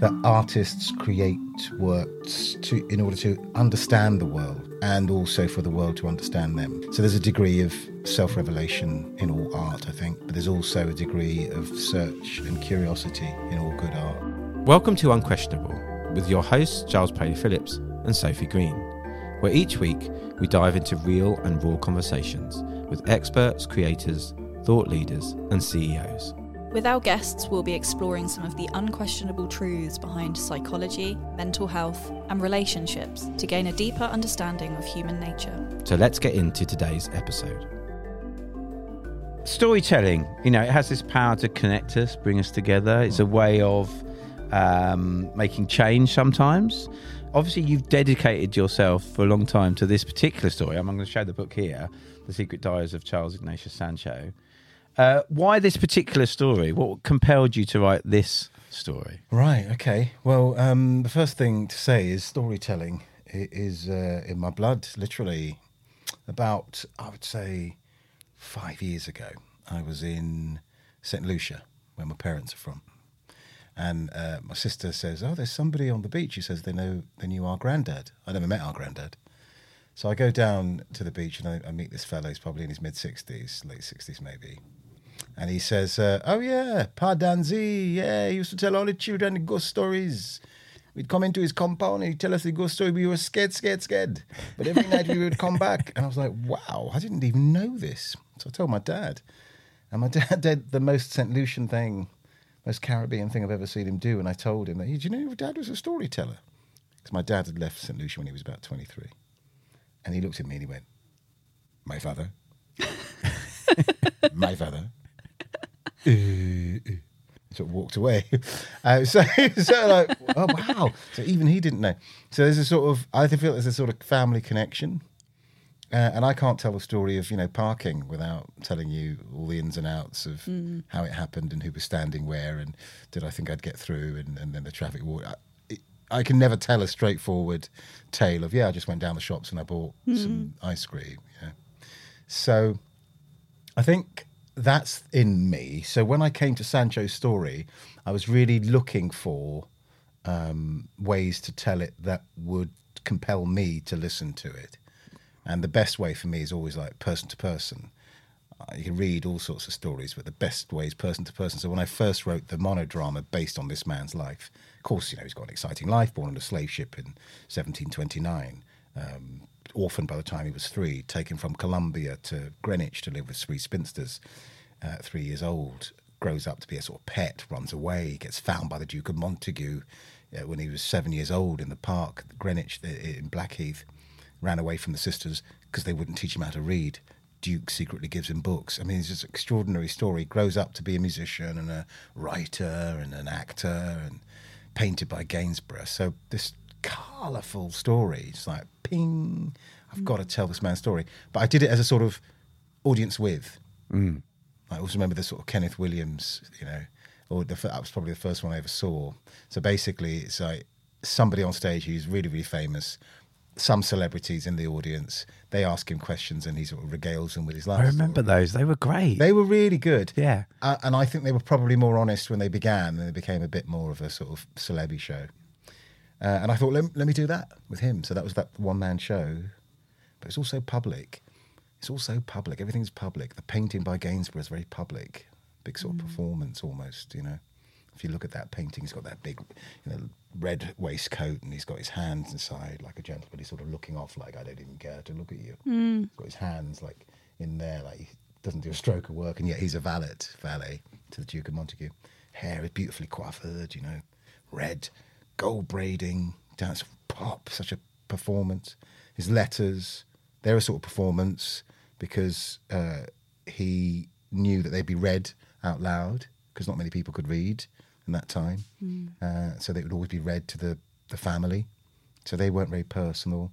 that artists create works to in order to understand the world and also for the world to understand them. So there's a degree of self-revelation in all art, I think, but there's also a degree of search and curiosity in all good art. Welcome to Unquestionable with your hosts Giles Paley Phillips and Sophie Green, where each week we dive into real and raw conversations with experts, creators, thought leaders, and CEOs. With our guests, we'll be exploring some of the unquestionable truths behind psychology, mental health, and relationships to gain a deeper understanding of human nature. So let's get into today's episode. Storytelling, you know, it has this power to connect us, bring us together. It's a way of um, making change sometimes. Obviously, you've dedicated yourself for a long time to this particular story. I'm going to show the book here The Secret Diaries of Charles Ignatius Sancho. Uh, why this particular story? What compelled you to write this story? Right. Okay. Well, um, the first thing to say is storytelling is uh, in my blood. Literally, about I would say five years ago, I was in St Lucia, where my parents are from, and uh, my sister says, "Oh, there's somebody on the beach." She says they know they knew our granddad. I never met our granddad. So I go down to the beach and I, I meet this fellow. He's probably in his mid 60s, late 60s maybe and he says, uh, "Oh yeah, Pa Danzi, yeah, he used to tell all the children ghost stories. We'd come into his compound and he'd tell us the ghost story. We were scared, scared, scared. But every night we would come back, and I was like, wow, I didn't even know this. So I told my dad, and my dad did the most St. Lucian thing, most Caribbean thing I've ever seen him do. And I told him that, do you know your dad was a storyteller? Because my dad had left St. Lucia when he was about 23. And he looked at me and he went, my father. my father sort of walked away. Uh, so, so like, oh wow! So even he didn't know. So there's a sort of, I feel there's a sort of family connection, uh, and I can't tell the story of you know parking without telling you all the ins and outs of mm. how it happened and who was standing where and did I think I'd get through and, and then the traffic walk. I, I can never tell a straightforward tale of yeah, I just went down the shops and I bought mm. some ice cream. You know? So I think that's in me. So when I came to Sancho's story, I was really looking for um, ways to tell it that would compel me to listen to it. And the best way for me is always like person to person. Uh, you can read all sorts of stories, but the best way is person to person. So when I first wrote the monodrama based on this man's life, of course, you know, he's got an exciting life, born on a slave ship in 1729. Um, orphaned by the time he was three, taken from Colombia to Greenwich to live with three spinsters, uh, three years old, grows up to be a sort of pet, runs away, gets found by the Duke of Montagu uh, when he was seven years old in the park, Greenwich, in Blackheath, ran away from the sisters because they wouldn't teach him how to read. Duke secretly gives him books. I mean, it's just an extraordinary story. Grows up to be a musician and a writer and an actor and painted by Gainsborough. So this colourful stories. Like ping. I've got to tell this man's story. But I did it as a sort of audience with. Mm. I also remember the sort of Kenneth Williams, you know, or the, that was probably the first one I ever saw. So basically, it's like somebody on stage who's really, really famous, some celebrities in the audience. They ask him questions and he sort of regales them with his life. I remember story. those. They were great. They were really good. Yeah. Uh, and I think they were probably more honest when they began and they became a bit more of a sort of celebrity show. Uh, and I thought, let, let me do that with him. So that was that one man show. But it's also public. It's also public. Everything's public. The painting by Gainsborough is very public. Big sort of mm. performance almost, you know. If you look at that painting, he's got that big, you know, red waistcoat and he's got his hands inside like a gentleman. He's sort of looking off like, I don't even care to look at you. Mm. He's got his hands like in there, like he doesn't do a stroke of work, and yet he's a valet, valet to the Duke of Montagu. Hair is beautifully coiffed, you know, red gold braiding, dance pop, such a performance. His letters, they're a sort of performance because uh, he knew that they'd be read out loud because not many people could read in that time. Mm. Uh, so they would always be read to the, the family. So they weren't very personal.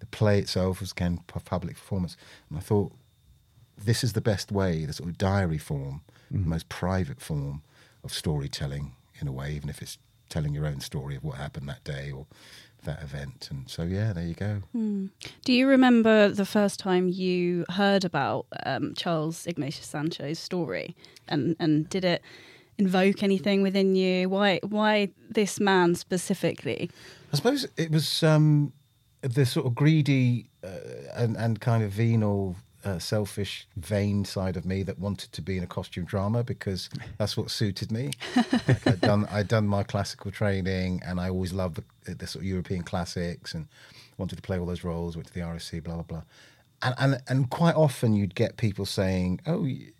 The play itself was again a public performance. And I thought this is the best way, the sort of diary form, mm. the most private form of storytelling in a way, even if it's telling your own story of what happened that day or that event. And so, yeah, there you go. Mm. Do you remember the first time you heard about um, Charles Ignatius Sancho's story? And and did it invoke anything within you? Why why this man specifically? I suppose it was um, the sort of greedy uh, and, and kind of venal, uh, selfish, vain side of me that wanted to be in a costume drama because that's what suited me. like I'd done I'd done my classical training, and I always loved the, the sort of European classics and wanted to play all those roles. Went to the RSC, blah blah blah, and and and quite often you'd get people saying, "Oh, you,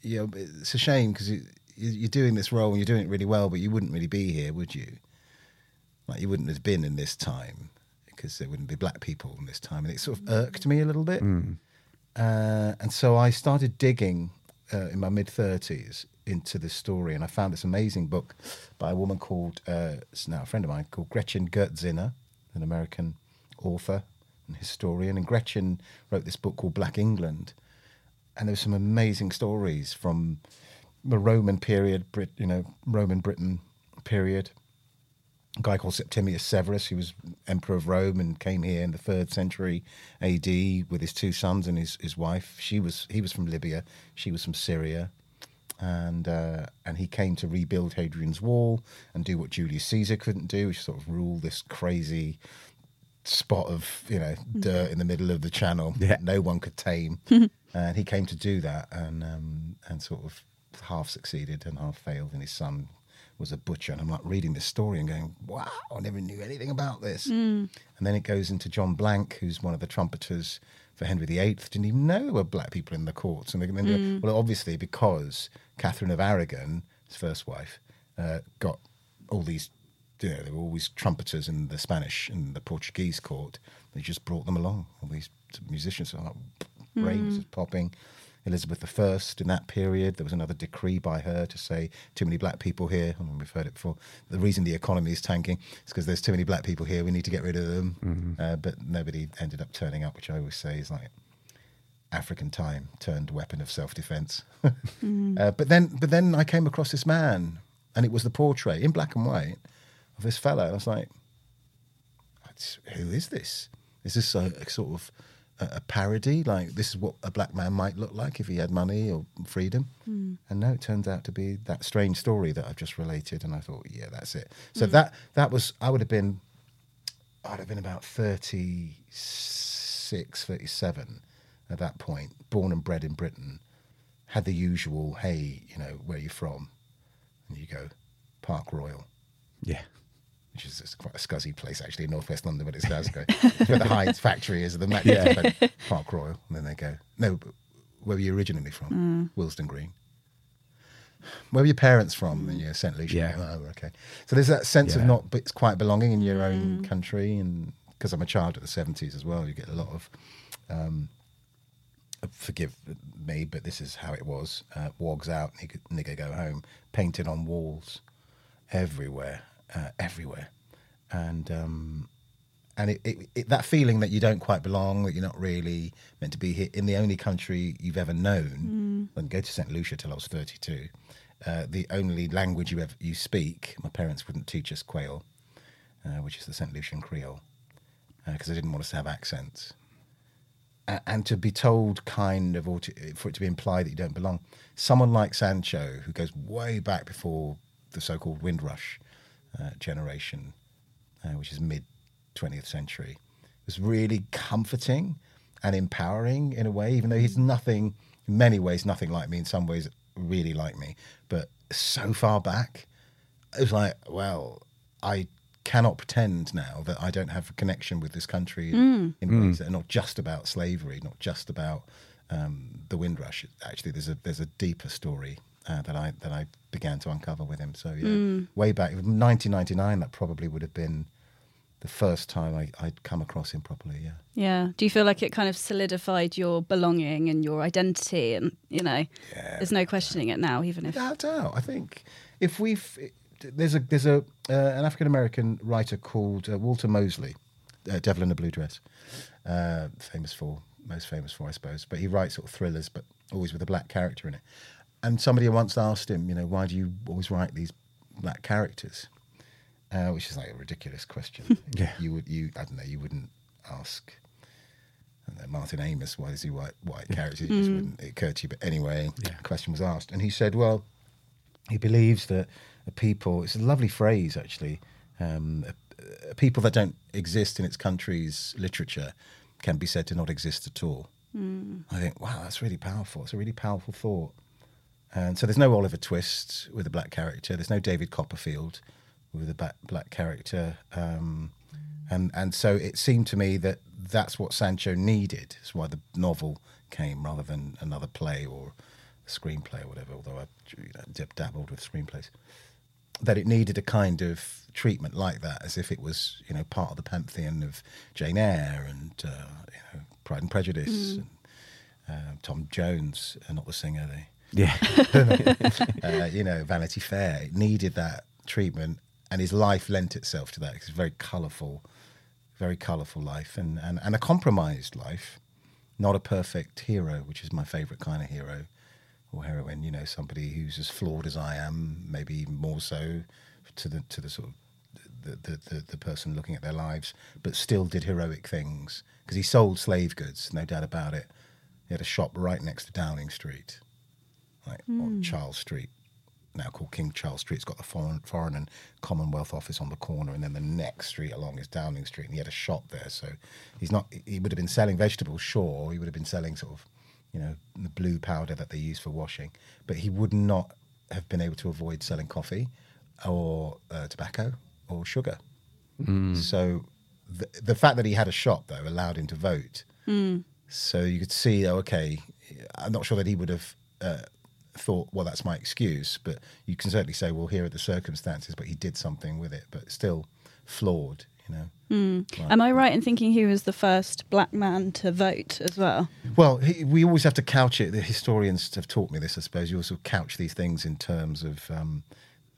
you know, it's a shame because you, you're doing this role and you're doing it really well, but you wouldn't really be here, would you?" like you wouldn't have been in this time because there wouldn't be black people in this time, and it sort of irked me a little bit. Uh, and so I started digging uh, in my mid thirties into this story, and I found this amazing book by a woman called uh, now a friend of mine called Gretchen Gerzina, an American author and historian, and Gretchen wrote this book called Black England, and there were some amazing stories from the Roman period, Brit, you know, Roman Britain period a guy called Septimius Severus, who was emperor of Rome and came here in the third century AD with his two sons and his, his wife. She was he was from Libya, she was from Syria, and uh, and he came to rebuild Hadrian's Wall and do what Julius Caesar couldn't do, which sort of rule this crazy spot of you know dirt in the middle of the channel Yeah. that no one could tame, and he came to do that and um, and sort of half succeeded and half failed, and his son was a butcher. And I'm like reading this story and going, wow, I never knew anything about this. Hmm. And then it goes into John Blanke, who's one of the trumpeters for Henry VIII, didn't even know there were black people in the courts. And then, then hmm. well, obviously because Catherine of Aragon, his first wife, uh, got all these. You know, there were always trumpeters in the Spanish and the Portuguese court. They just brought them along. All these musicians, are like, brains hmm. just popping. Elizabeth I in that period, there was another decree by her to say too many black people here. I mean, we've heard it before. The reason the economy is tanking is because there's too many black people here. We need to get rid of them. Uh, but nobody ended up turning up, which I always say is like African time turned weapon of self defense. uh, but then, but then I came across this man, and it was the portrait in black and white of this fellow. And I was like, who is this? Is this a, a sort of a, a parody? Like this is what a black man might look like if he had money or freedom? Hmm. And no, it turns out to be that strange story that I've just related. And I thought, yeah, that's it. So hmm. that that was I would have been, I'd have been about 36, 37 at that point, born and bred in Britain, had the usual, hey, you know, where are you from? And you go, Park Royal Yeah. Which is quite a scuzzy place actually in northwest London, but it's Glasgow. It's where the Heinz factory is, the Mac Yeah. Park Royal. And then they go, no, where were you originally from? Willesden Green. Where were your parents from? And you're St. Lucia. Yeah. Oh, okay. So there's that sense of not, but it's quite belonging in your own country. And because I'm a child of the 70s as well, you get a lot of, um, forgive me, but this is how it was. Uh, wogs out, nigger, nigger go home, painted on walls everywhere, uh, everywhere, and um, and it, it, it, that feeling that you don't quite belong, that you're not really meant to be here in the only country you've ever known. I didn't go to St Lucia till I was 32. Uh, the only language you ever you speak, my parents wouldn't teach us Kwéyòl, uh, which is the St Lucian Creole, because they didn't want us to have accents a- and to be told kind of or to, for it to be implied that you don't belong someone like sancho who goes way back before the so-called windrush uh, generation uh, which is mid 20th century. It was really comforting and empowering in a way even though he's nothing in many ways nothing like me. In some ways really like me. But so far back it was like, well, I cannot pretend now that I don't have a connection with this country in, in ways that are not just about slavery, not just about um, the Windrush. Actually, there's a there's a deeper story uh, that I that I began to uncover with him. So yeah, way back, 1999, that probably would have been the first time I, I'd come across him properly. Yeah. Yeah. Do you feel like it kind of solidified your belonging and your identity? And, you know, yeah, there's no questioning it now, even if. Without doubt, I think if we've there's a there's a uh, an African American writer called uh, Walter Mosley, uh, Devil in a Blue Dress, uh, famous for most famous for I suppose, but he writes sort of thrillers, but always with a black character in it. And somebody once asked him, you know, why do you always write these black characters? Uh, which is like a ridiculous question. Yeah. you would you I don't know you wouldn't ask. I don't know, Martin Amis, why does he write white characters? It just wouldn't occur to you. But anyway, Yeah. the question was asked, and he said, "Well, he believes that a people, it's a lovely phrase actually, um, a, a people that don't exist in its country's literature can be said to not exist at all. I think, wow, that's really powerful. It's a really powerful thought. And so there's no Oliver Twist with a black character. There's no David Copperfield with a black, black character. Um, and and so it seemed to me that that's what Sancho needed. That's why the novel came rather than another play or a screenplay or whatever. Although I you know, dabbled with screenplays, that it needed a kind of treatment like that, as if it was you know part of the pantheon of Jane Eyre and uh, you know Pride and Prejudice and uh, Tom Jones, uh, not the singer, they Yeah. uh, you know, Vanity Fair. It needed that treatment, and his life lent itself to that. It's very colourful, very colourful life, and, and, and a compromised life, not a perfect hero, which is my favourite kind of hero or heroine. You know, somebody who's as flawed as I am, maybe even more so to the to the sort of the, the, the, the person looking at their lives, but still did heroic things because he sold slave goods, no doubt about it. He had a shop right next to Downing Street like on Charles Street, now called King Charles Street. It's got the foreign, foreign and Commonwealth office on the corner, and then the next street along is Downing Street, and he had a shop there. So he's not. He would have been selling vegetables, sure. He would have been selling sort of, you know, the blue powder that they use for washing, but he would not have been able to avoid selling coffee, or uh, tobacco, or sugar. So the, the fact that he had a shop though allowed him to vote. So you could see, oh, okay, I'm not sure that he would have uh, thought, well, that's my excuse, but you can certainly say, well, here are the circumstances, but he did something with it, but still flawed, you know. Like- Am I right in thinking he was the first black man to vote as well? Well, he, we always have to couch it. The historians have taught me this, I suppose. You also couch these things in terms of, um,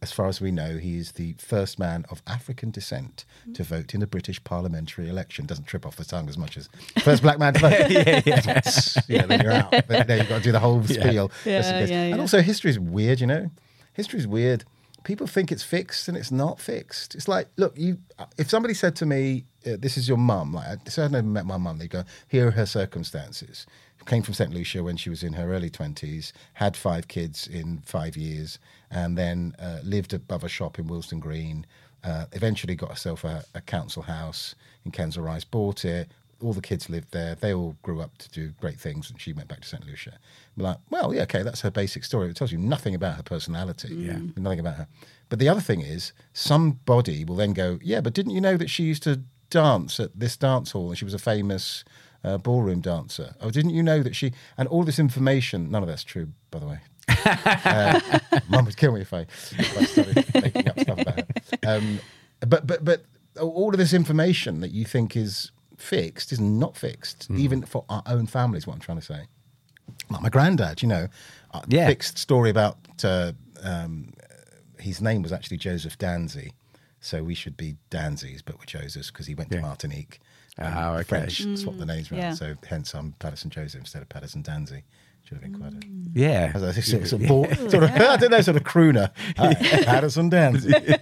as far as we know, he is the first man of African descent to vote in a British parliamentary election. Doesn't trip off the tongue as much as first black man to vote. yeah, yeah. yeah, then you're out. Then, then you've got to do the whole spiel. Yeah, Just in case. yeah, And also, history is weird, you know? History is weird. People think it's fixed and it's not fixed. It's like, look, you. If somebody said to me, uh, "This is your mum," like, I- so I never met my mum. They go, "Here are her circumstances." Came from St. Lucia when she was in her early twenties, had five kids in five years, and then uh, lived above a shop in Willesden Green. Uh, eventually, got herself a, a council house in Kensal Rise. Bought it, all the kids lived there. They all grew up to do great things, and she went back to St. Lucia. We're like, well, yeah, okay, that's her basic story. It tells you nothing about her personality, yeah, nothing about her. But the other thing is, somebody will then go, yeah, but didn't you know that she used to dance at this dance hall and she was a famous uh, ballroom dancer? Oh, didn't you know that she? And all this information, none of that's true, by the way. uh, Mum would kill me if I, if I started making up stuff about her. Um, but but but all of this information that you think is fixed is not fixed, even for our own families. What I'm trying to say, like my granddad, you know, Yeah. fixed story about uh, um, his name was actually Joseph Danzy, so we should be Danzys, but we're Josephs because he went to Martinique. Ah, okay. French Swap the names around, yeah. so hence I'm Paterson Joseph instead of Paterson Danzy. Should have been quite a Yeah. as a sort of, sort of, ball, sort of I don't know, sort of crooner. Hi, Paterson Danzy.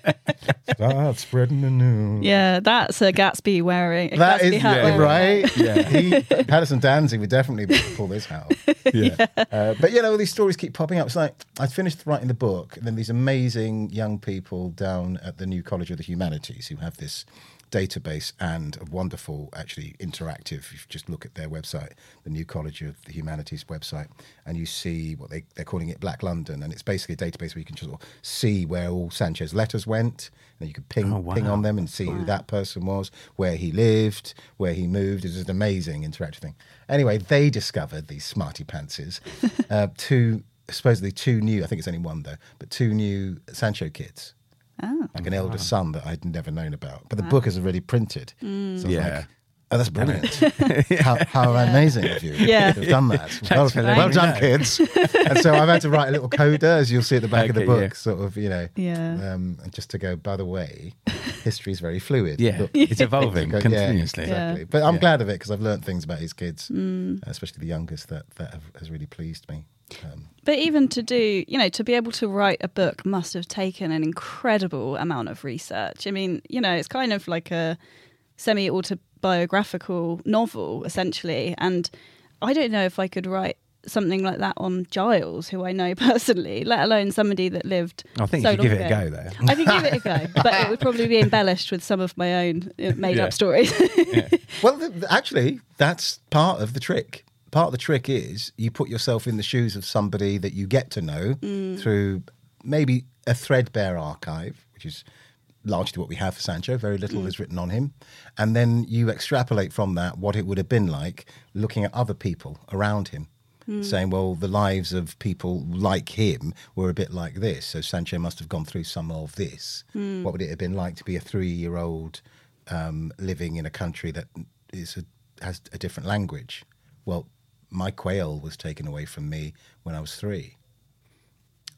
Start spreading the news. Yeah, that's a Gatsby wearing. A That Gatsby is hat yeah, wearing. right. Yeah, he, Paterson Danzy would definitely pull this hat off. Yeah. Uh, but you know, all these stories keep popping up. It's like I finished writing the book, and then these amazing young people down at the New College of the Humanities who have this database and a wonderful, actually interactive. If you just look at their website, the New College of the Humanities website, and you see what they they're calling it Black London, and it's basically a database where you can just sort of see where all Sancho's letters went, and you could ping Oh, wow. ping on them and see who that person was, where he lived, where he moved. It's just an amazing interactive thing. Anyway, they discovered these smarty pantses, uh, two supposedly two new. I think it's only one though, but two new Sancho kids, Oh. like an elder son that I'd never known about. But the book is already printed, so Yeah. like, Oh, that's brilliant! how, how amazing of you Yeah. to have done that. Well, for well done, know. kids. and so I've had to write a little coda, as you'll see at the back of the book, yeah. sort of, you know, Yeah. um, and just to go. By the way, history is very fluid. Yeah. Look, It's evolving Go- yeah, continuously. exactly. Yeah. But I'm Yeah. glad of it because I've learned things about his kids, Mm. especially the youngest, that that have, has really pleased me. Um, But even to do, you know, to be able to write a book must have taken an incredible amount of research. I mean, you know, it's kind of like a semi autobiographical novel, essentially. And I don't know if I could write something like that on Giles, who I know personally, let alone somebody that lived. I think so you should give long it a go, though. I could give it a go, but it would probably be embellished with some of my own uh, made Yeah. up stories. Well, th- th- actually, that's part of the trick. Part of the trick is you put yourself in the shoes of somebody that you get to know mm. through maybe a threadbare archive, which is largely what we have for Sancho. Very little mm. is written on him. And then you extrapolate from that what it would have been like looking at other people around him. Mm. Saying, well, the lives of people like him were a bit like this. So Sancho must have gone through some of this. What would it have been like to be a three year old um, living in a country that is a, has a different language. Well, my Kwéyòl was taken away from me when I was three.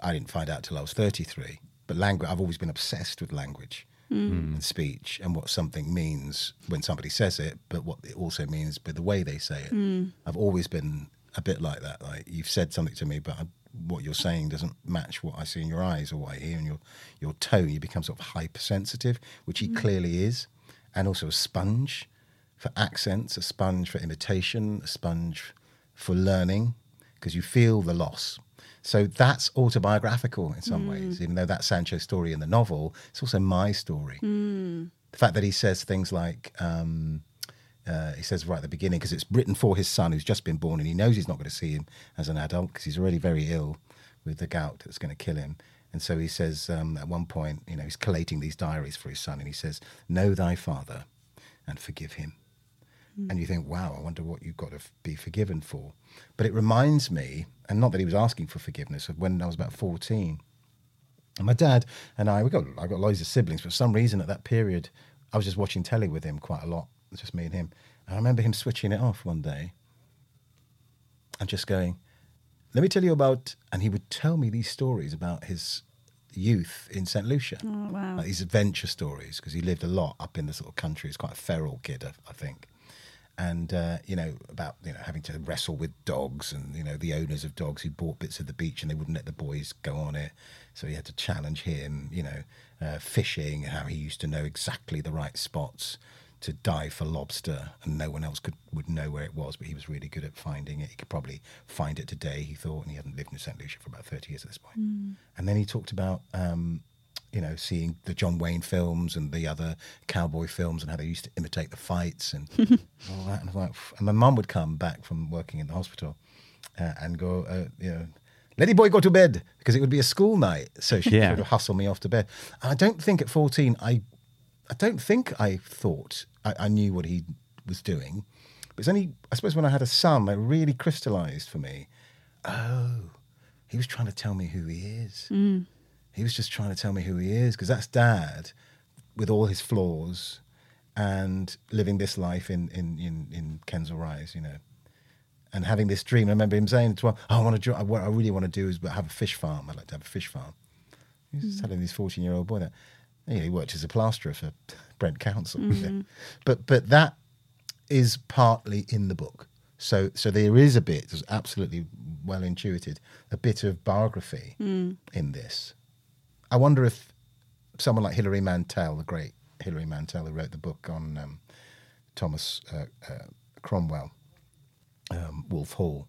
I didn't find out till I was 33. But language, I've always been obsessed with language hmm. and speech and what something means when somebody says it, but what it also means by the way they say it. Hmm. I've always been a bit like that. Like you've said something to me, but I, what you're saying doesn't match what I see in your eyes or what I hear in your your tone. You become sort of hypersensitive, which he hmm. clearly is, and also a sponge for accents, a sponge for imitation, a sponge for learning, because you feel the loss. So that's autobiographical in some ways, even though that's Sancho's story in the novel. It's also my story. The fact that he says things like, um, uh, he says right at the beginning, because it's written for his son who's just been born and he knows he's not going to see him as an adult because he's already very ill with the gout that's going to kill him. And so he says um, at one point, you know, he's collating these diaries for his son and he says, Know thy father and forgive him. Mm. And you think, wow, I wonder what you've got to f- be forgiven for. But it reminds me, and not that he was asking for forgiveness, of when I was about 14. And my dad and I, we got I got loads of siblings, but for some reason at that period, I was just watching telly with him quite a lot. Just me and him. And I remember him switching it off one day and just going, "Let me tell you about." And he would tell me these stories about his youth in St Lucia, Oh, wow. like these adventure stories, because he lived a lot up in the sort of country. He's quite a feral kid, I, I think and uh, you know about you know having to wrestle with dogs and you know the owners of dogs who bought bits of the beach and they wouldn't let the boys go on it. So he had to challenge him you know uh, fishing how he used to know exactly the right spots to dive for lobster and no one else could would know where it was but he was really good at finding it. He could probably find it today he thought and he hadn't lived in St Lucia for about 30 years at this point. point and then he talked about um, you know, seeing the John Wayne films and the other cowboy films and how they used to imitate the fights and all that. And, like, and my mum would come back from working in the hospital uh, and go, uh, you know, Lady boy, go to bed because it would be a school night. So she'd Yeah. sort of hustle me off to bed. And I don't think at 14, I, I don't think I thought I, I knew what he was doing. But it's only, I suppose, when I had a son, that really crystallized for me. Oh, he was trying to tell me who he is. He was just trying to tell me who he is because that's dad with all his flaws and living this life in, in, in, in Kensal Rise, you know, and having this dream. I remember him saying to well, I want to what I really want to do is have a fish farm. I'd like to have a fish farm. He was hmm. telling this 14 year old boy that he worked as a plasterer for Brent Council. you know. Mm-hmm. But, but that is partly in the book. So, so there is a bit, it's absolutely well intuited, a bit of biography hmm. in this. I wonder if someone like Hilary Mantel, the great Hilary Mantel, who wrote the book on um, Thomas uh, uh, Cromwell, um, Wolf Hall,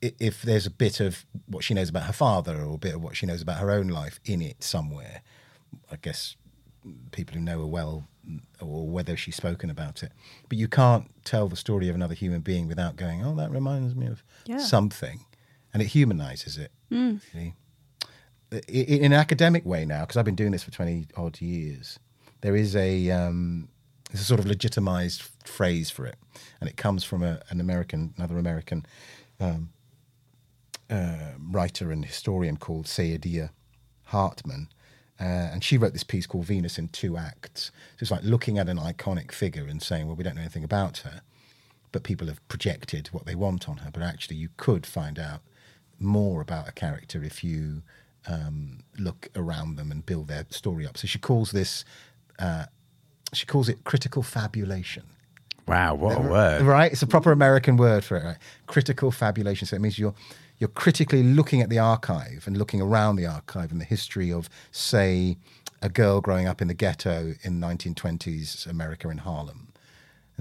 if there's a bit of what she knows about her father or a bit of what she knows about her own life in it somewhere, I guess people who know her well or whether she's spoken about it. But you can't tell the story of another human being without going, oh, that reminds me of Yeah. something. And it humanizes it. really. In an academic way now, because I've been doing this for 20 odd years, there is a, um, a sort of legitimized phrase for it. And it comes from a, an American, another American um, uh, writer and historian called Saidiya Hartman. Uh, and she wrote this piece called Venus in Two Acts. So it's like looking at an iconic figure and saying, well, we don't know anything about her, but people have projected what they want on her. But actually, you could find out more about a character if you um, look around them and build their story up. So she calls this, uh, she calls it critical fabulation. Wow, what a word. Right? It's a proper American word for it, right? Critical fabulation. So it means you're you're critically looking at the archive and looking around the archive and the history of, say, a girl growing up in the ghetto in 1920s America in Harlem.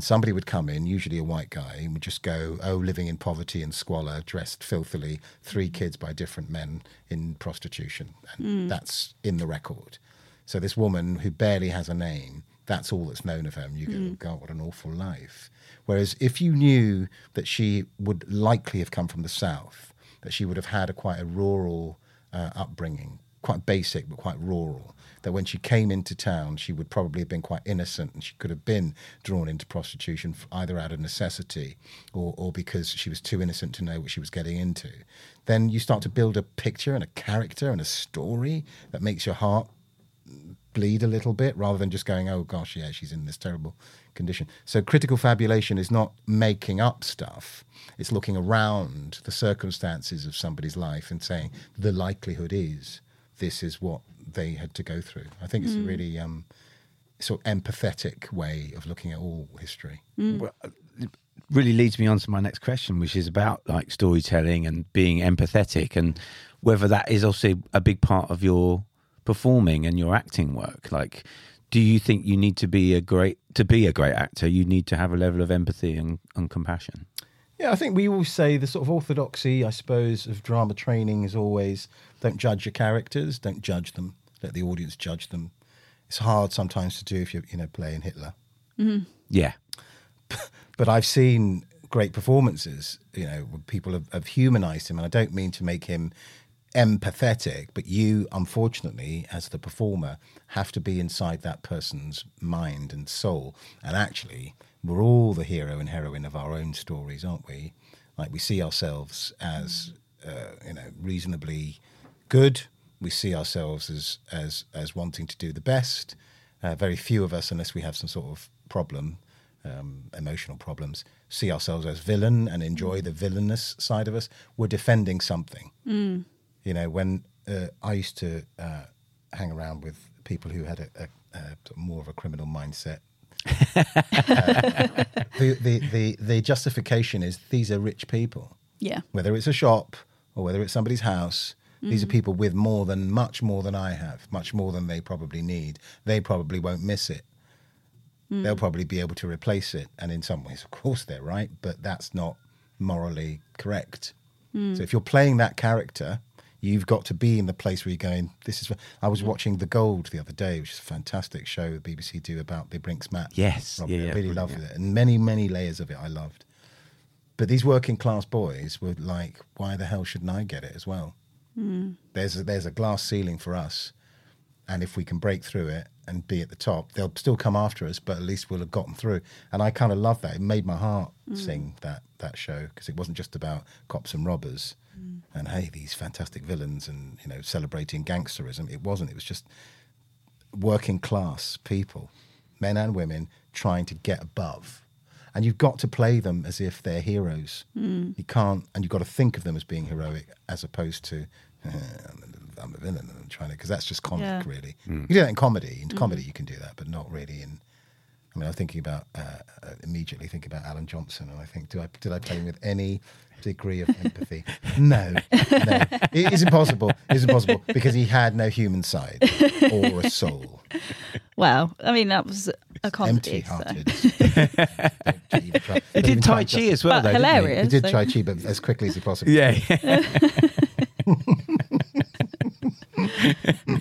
And somebody would come in, usually a white guy, and would just go, "Oh, living in poverty and squalor, dressed filthily, three kids by different men in prostitution," and that's in the record. So this woman who barely has a name, that's all that's known of her, and you go, "God, what an awful life." Whereas if you knew that she would likely have come from the south, that she would have had a quite a rural uh, upbringing, quite basic but quite rural. That when she came into town, she would probably have been quite innocent, and she could have been drawn into prostitution either out of necessity or, or because she was too innocent to know what she was getting into. Then you start to build a picture and a character and a story that makes your heart bleed a little bit rather than just going, oh gosh, yeah, she's in this terrible condition. So critical fabulation is not making up stuff. It's looking around the circumstances of somebody's life and saying the likelihood is this is what they had to go through. I think it's a really um, sort of empathetic way of looking at all history. Well, it really leads me on to my next question, which is about like storytelling and being empathetic, and whether that is also a big part of your performing and your acting work. Like, do you think you need to be a great to be a great actor? You need to have a level of empathy and, and compassion. Yeah, I think we always say the sort of orthodoxy, I suppose, of drama training is always don't judge your characters, don't judge them, let the audience judge them. It's hard sometimes to do if you're, you know, playing Hitler. Mm-hmm. Yeah, But I've seen great performances, you know, where people have, have humanized him. And I don't mean to make him empathetic, but you, unfortunately, as the performer, have to be inside that person's mind and soul. And actually, we're all the hero and heroine of our own stories, aren't we? Like we see ourselves as, uh, you know, reasonably good. We see ourselves as as as wanting to do the best. Uh, very few of us, unless we have some sort of problem, um, emotional problems, see ourselves as villain and enjoy the villainous side of us. We're defending something. You know, when uh, I used to uh, hang around with people who had a, a, a more of a criminal mindset. Uh, the, the, the, the justification is these are rich people Yeah. whether it's a shop or whether it's somebody's house. These are people with more than much more than I have, much more than they probably need. They probably won't miss it. They'll probably be able to replace it. And in some ways, of course, they're right, but that's not morally correct. So if you're playing that character, you've got to be in the place where you're going. This is. I was mm. watching The Gold the other day, which is a fantastic show the BBC do about the Brinks Mat. Yes. Robert. Yeah, I really loved yeah. it, and many many layers of it I loved. But these working class boys were like, why the hell shouldn't I get it as well? Hmm. There's a, there's a glass ceiling for us, and if we can break through it and be at the top, they'll still come after us, but at least we'll have gotten through. And I kind of love that. It made my heart hmm. sing that that show because it wasn't just about cops and robbers and hey these fantastic villains and you know celebrating gangsterism. It wasn't. It was just working class people, men and women, trying to get above. And you've got to play them as if they're heroes. You can't, and you've got to think of them as being heroic as opposed to, "Eh, I'm, a villain and I'm trying to, because that's just comic, Yeah. really. You do that in comedy. In comedy, you can do that, but not really in. I mean, I'm thinking about uh, uh, immediately thinking about Alan Johnson, and I think, do I did I play him with any degree of empathy? no, no, it is impossible. It's impossible because he had no human side or a soul. Well, I mean, that was a comedy. Empty-hearted. He did Tai Chi as well, But though. didn't he? hilarious. He did so- Tai Chi, but as quickly as he possibly. Yeah, yeah.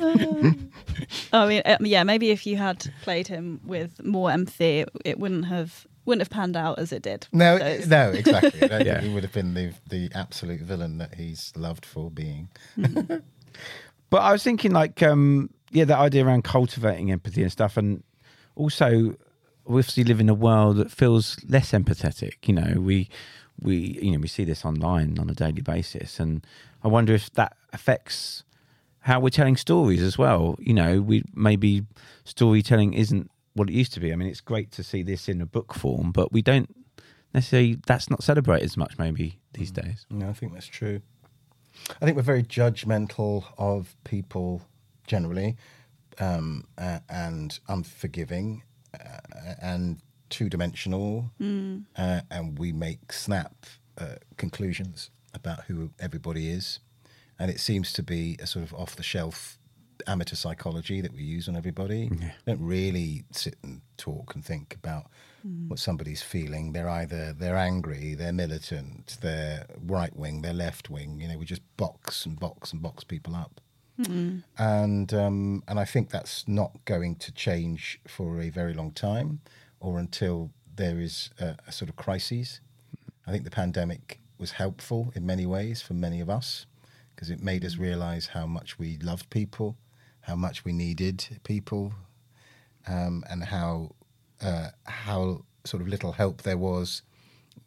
I mean, uh, yeah, maybe if you had played him with more empathy, it, it wouldn't have wouldn't have panned out as it did. No, So it's- no, exactly. Yeah. he would have been the the absolute villain that he's loved for being. But I was thinking, like, um, yeah, that idea around cultivating empathy and stuff, and also we obviously live in a world that feels less empathetic. You know, we we you know we see this online on a daily basis, and I wonder if that affects how we're telling stories as well. You know, we maybe storytelling isn't what it used to be. I mean, it's great to see this in a book form, but we don't necessarily. That's not celebrated as much maybe these days. No, I think that's true. I think we're very judgmental of people generally, um, uh, and unforgiving, uh, and two-dimensional, uh, and we make snap uh, conclusions about who everybody is, and it seems to be a sort of off-the-shelf amateur psychology that we use on everybody. Don't really sit and talk and think about what somebody's feeling. They're either they're angry, they're militant, they're right wing, they're left wing. You know, we just box and box and box people up. And um, and I think that's not going to change for a very long time, or until there is a, a sort of crisis. I think the pandemic was helpful in many ways for many of us because it made us realize how much we loved people, how much we needed people, um, and how uh, how sort of little help there was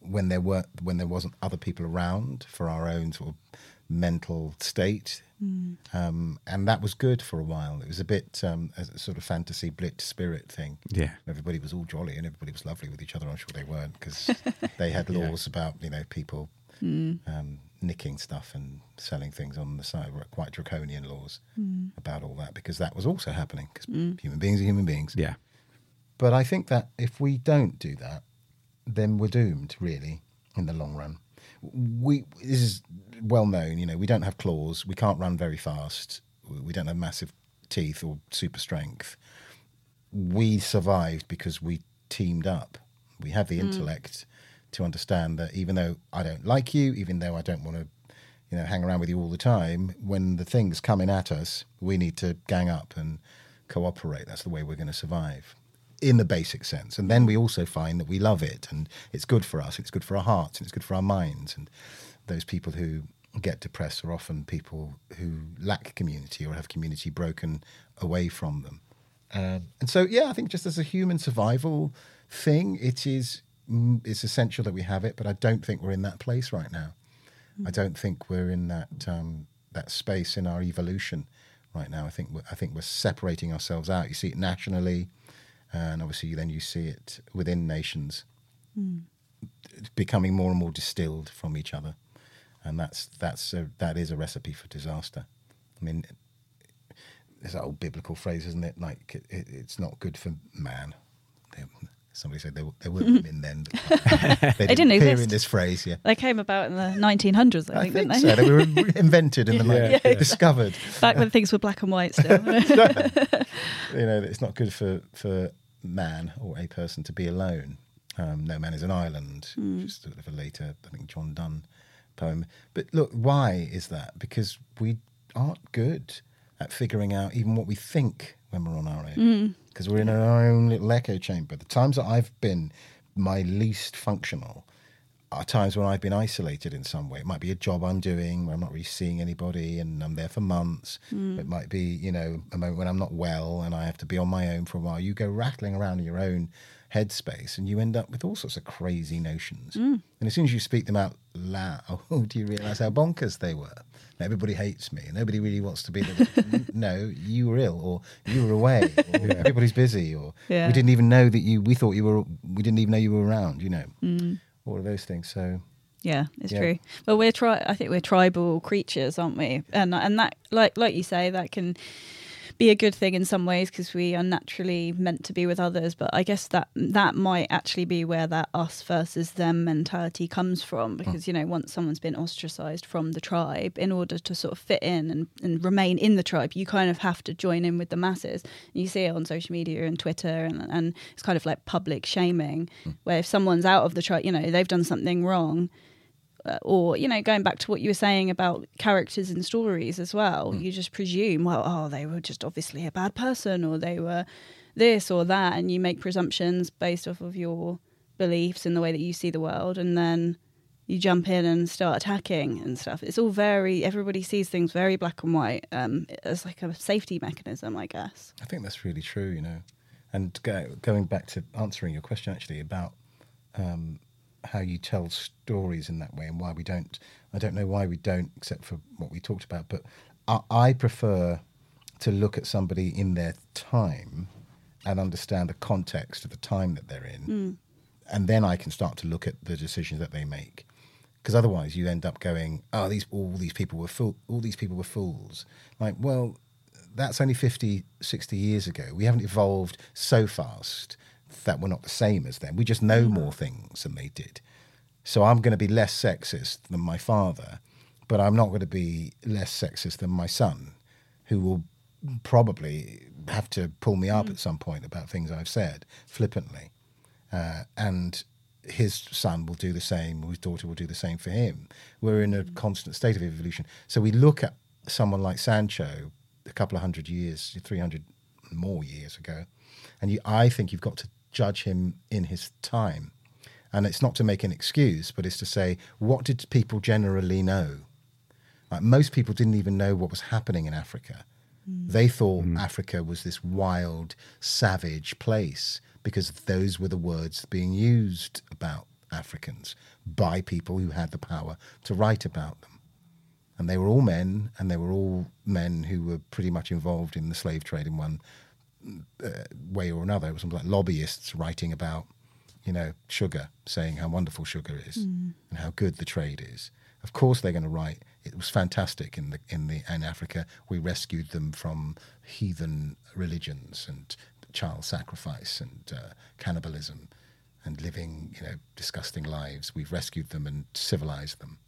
when there were when there wasn't other people around for our own sort of mental state. Um, and that was good for a while. It was a bit um, a sort of fantasy blitz spirit thing. Yeah. Everybody was all jolly and everybody was lovely with each other. I'm sure they weren't because they had laws about you know people um, nicking stuff and selling things on the side. Were quite draconian laws hmm. about all that because that was also happening because hmm. human beings are human beings. Yeah. But I think that if we don't do that, then we're doomed, really, in the long run. We this is well known. You know, we don't have claws. We can't run very fast. We we don't have massive teeth or super strength. We survived because we teamed up. We have the hmm. intellect to understand that even though I don't like you, even though I don't want to, you know, hang around with you all the time, when the thing's coming at us, we need to gang up and cooperate. That's the way we're going to survive in the basic sense. And then we also find that we love it and it's good for us, it's good for our hearts, and it's good for our minds. And those people who get depressed are often people who lack community or have community broken away from them. Um, and so, yeah, I think just as a human survival thing, it is it's essential that we have it. But I don't think we're in that place right now. I don't think we're in that um, that space in our evolution right now. I think we're, I think we're separating ourselves out. You see it nationally, and obviously then you see it within nations, It's becoming more and more distilled from each other, and that's that's a, that is a recipe for disaster. I mean, there's that old biblical phrase, isn't it? Like it, it, it's not good for man. There- Somebody said they, were- there were women then. But they, didn't appear in this phrase, yeah. They came about in the 1900s, I I think, think didn't so. they? They were invented in the Yeah. night, discovered. Back when things were black and white still. you know, it's not good for for man or a person to be alone. Um, no man is an island, which is sort of a later, I think, John Donne poem. But look, why is that? Because we aren't good at figuring out even what we think when we're on our own. Because we're in our own little echo chamber. The times that I've been my least functional are times when I've been isolated in some way. It might be a job I'm doing where I'm not really seeing anybody and I'm there for months. Hmm. It might be, you know, a moment when I'm not well and I have to be on my own for a while. You go rattling around in your own headspace and you end up with all sorts of crazy notions. Hmm. And as soon as you speak them out loud, oh, do you realize how bonkers they were? Everybody hates me. Nobody really wants to be there. no, you were ill, or you were away, or everybody's busy, or Yeah. we didn't even know that you. We thought you were. We didn't even know you were around. You know, hmm. All of those things. So Yeah, it's Yeah. true. Well, we're tri- I think we're tribal creatures, aren't we? And and that, like like you say, that can be a good thing in some ways because we are naturally meant to be with others. But I guess that that might actually be where that us versus them mentality comes from. Hmm. Because you know, once someone's been ostracized from the tribe, in order to sort of fit in and, and remain in the tribe, you kind of have to join in with the masses. You see it on social media and Twitter, and and it's kind of like public shaming, hmm. where if someone's out of the tribe, you know, they've done something wrong or you know going back to what you were saying about characters and stories as well you just presume well oh they were just obviously a bad person or they were this or that and you make presumptions based off of your beliefs and the way that you see the world and then you jump in and start attacking and stuff. It's all very everybody sees things very black and white um, as like a safety mechanism i guess. I think that's really true, you know. And go, going back to answering your question actually about um, how you tell stories in that way and why we don't, I don't know why we don't, except for what we talked about, but I, I prefer to look at somebody in their time and understand the context of the time that they're in. Hmm. And then I can start to look at the decisions that they make. Because otherwise, you end up going, "Oh, these all these people were fool, all these people were fools." Like, well, that's only 50, 60 years ago. We haven't evolved so fast that we're not the same as them. We just know mm. more things than they did. So I'm going to be less sexist than my father, but I'm not going to be less sexist than my son, who will probably have to pull me up mm. at some point about things I've said flippantly. Uh, and his son will do the same, or his daughter will do the same for him. We're in a mm. constant state of evolution. So we look at someone like Sancho a couple of hundred years, 300 more years ago, and you, I think you've got to judge him in his time. And it's not to make an excuse, but it's to say, what did people generally know? Like most people didn't even know what was happening in Africa. Hmm. They thought hmm. Africa was this wild, savage place because those were the words being used about Africans by people who had the power to write about them. And they were all men, and they were all men who were pretty much involved in the slave trade in one uh, way or another. It was something like lobbyists writing about, you know, sugar, saying how wonderful sugar is and how good the trade is. Of course, they're going to write. It was fantastic in the in the in Africa. We rescued them from heathen religions and child sacrifice and uh, cannibalism and living, you know, disgusting lives. We've rescued them and civilized them.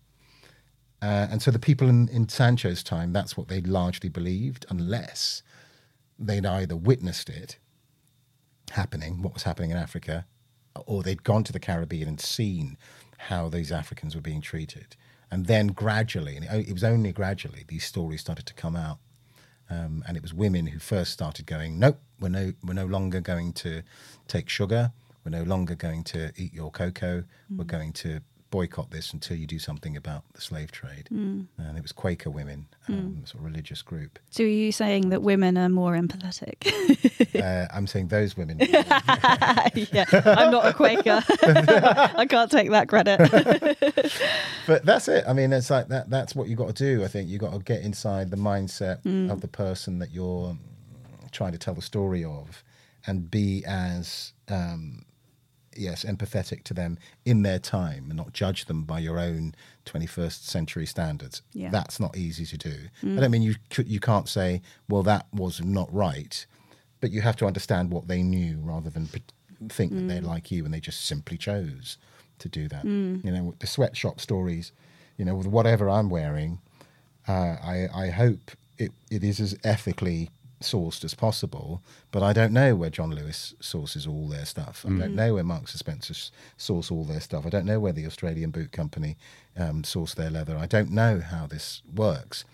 Uh, and so the people in, in Sancho's time, that's what they largely believed, unless they'd either witnessed it happening, what was happening in Africa, or they'd gone to the Caribbean and seen how these Africans were being treated. And then gradually, and it, was only gradually, these stories started to come out. Um, and it was women who first started going, nope, we're no, we're no longer going to take sugar. We're no longer going to eat your cocoa. We're going to boycott this until you do something about the slave trade. And it was Quaker women, um, sort of religious group. So are you saying that women are more empathetic? Uh, I'm saying those women. yeah, I'm not a Quaker. I can't take that credit. but that's it. I mean, it's like that. That's what you got to do. I think you got to get inside the mindset of the person that you're mm, trying to tell the story of, and be as um, yes empathetic to them in their time, and not judge them by your own 21st century standards. Yeah. That's not easy to do. I mm. don't mean you you can't say, well, that was not right, but you have to understand what they knew rather than think that they're mm. like you and they just simply chose to do that. Mm. You know, the sweatshop stories, you know, with whatever I'm wearing, uh, I, I hope it, it is as ethically sourced as possible, but I don't know where John Lewis sources all their stuff. I don't know where Marks and Spencer source all their stuff. I don't know where the Australian Boot Company um, source their leather. I don't know how this works.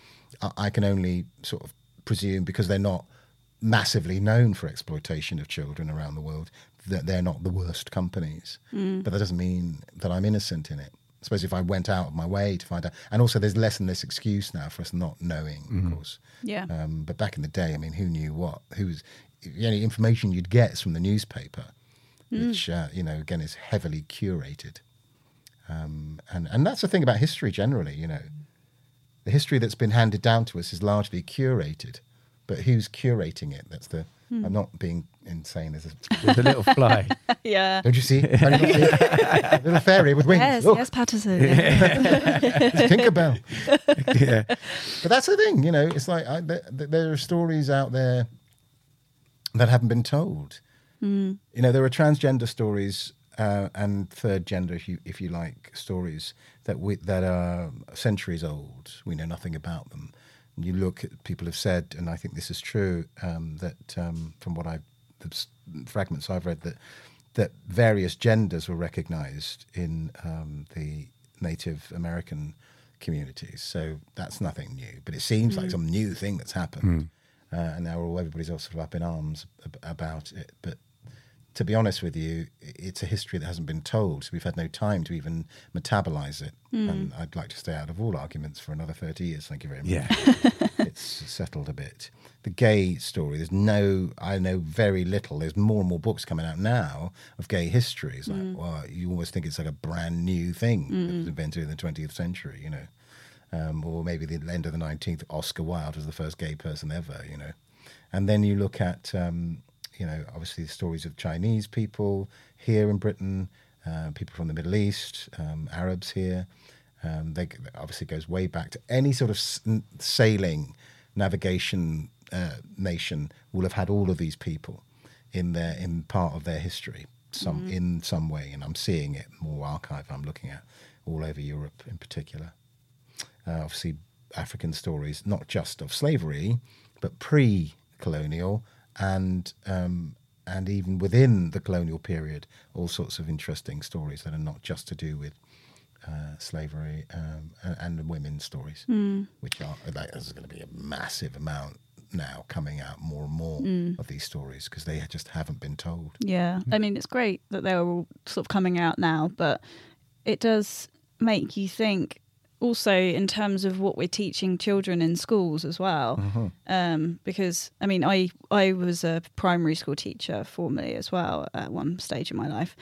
I, I can only sort of presume because they're not massively known for exploitation of children around the world that they're not the worst companies. But that doesn't mean that I'm innocent in it. I suppose if I went out of my way to find out, and also there's less and less excuse now for us not knowing, of course. Yeah. Um, but back in the day, I mean, who knew what? Who was the only information you'd get is from the newspaper, which uh, you know again is heavily curated. Um, and and that's the thing about history generally. You know, the history that's been handed down to us is largely curated, but who's curating it? That's the. I'm not being insane. There's a, With a little fly. yeah. don't you see? Can you see it? Little fairy with wings. Yes, Look, yes, Paterson. it's Tinkerbell. yeah. But that's the thing, you know. It's like I, th- th- there are stories out there that haven't been told. You know, there are transgender stories uh, and third gender, if you if you like, stories that we, that are centuries old. We know nothing about them. You look at people have said, and I think this is true, um, that um, from what I the fragments I've read that that various genders were recognised in um, the Native American communities. So that's nothing new, but it seems like some new thing that's happened, uh, and now all everybody's all sort of up in arms ab- about it. But to be honest with you, it's a history that hasn't been told. So we've had no time to even metabolize it. And I'd like to stay out of all arguments for another 30 years. Thank you very much. Yeah. it's settled a bit. The gay story, there's no, I know very little. There's more and more books coming out now of gay history. It's like, well, you almost think it's like a brand new thing that was invented in the 20th century, you know. Um, or maybe the end of the 19th, Oscar Wilde was the first gay person ever, you know. And then you look at, um, you know, obviously the stories of Chinese people here in Britain, uh, people from the Middle East, um, Arabs here. Um, they obviously goes way back to any sort of sailing, navigation uh, nation will have had all of these people in their in part of their history, some in some way. And I'm seeing it more archive. I'm looking at all over Europe in particular uh, obviously African stories, not just of slavery, but pre-colonial and um, and even within the colonial period, all sorts of interesting stories that are not just to do with uh, slavery um, and, and women's stories, which are like there's going to be a massive amount now coming out more and more of these stories because they just haven't been told. Yeah, I mean, it's great that they're all sort of coming out now, but it does make you think also in terms of what we're teaching children in schools as well. Um, because I mean, I I was a primary school teacher formerly as well at one stage in my life,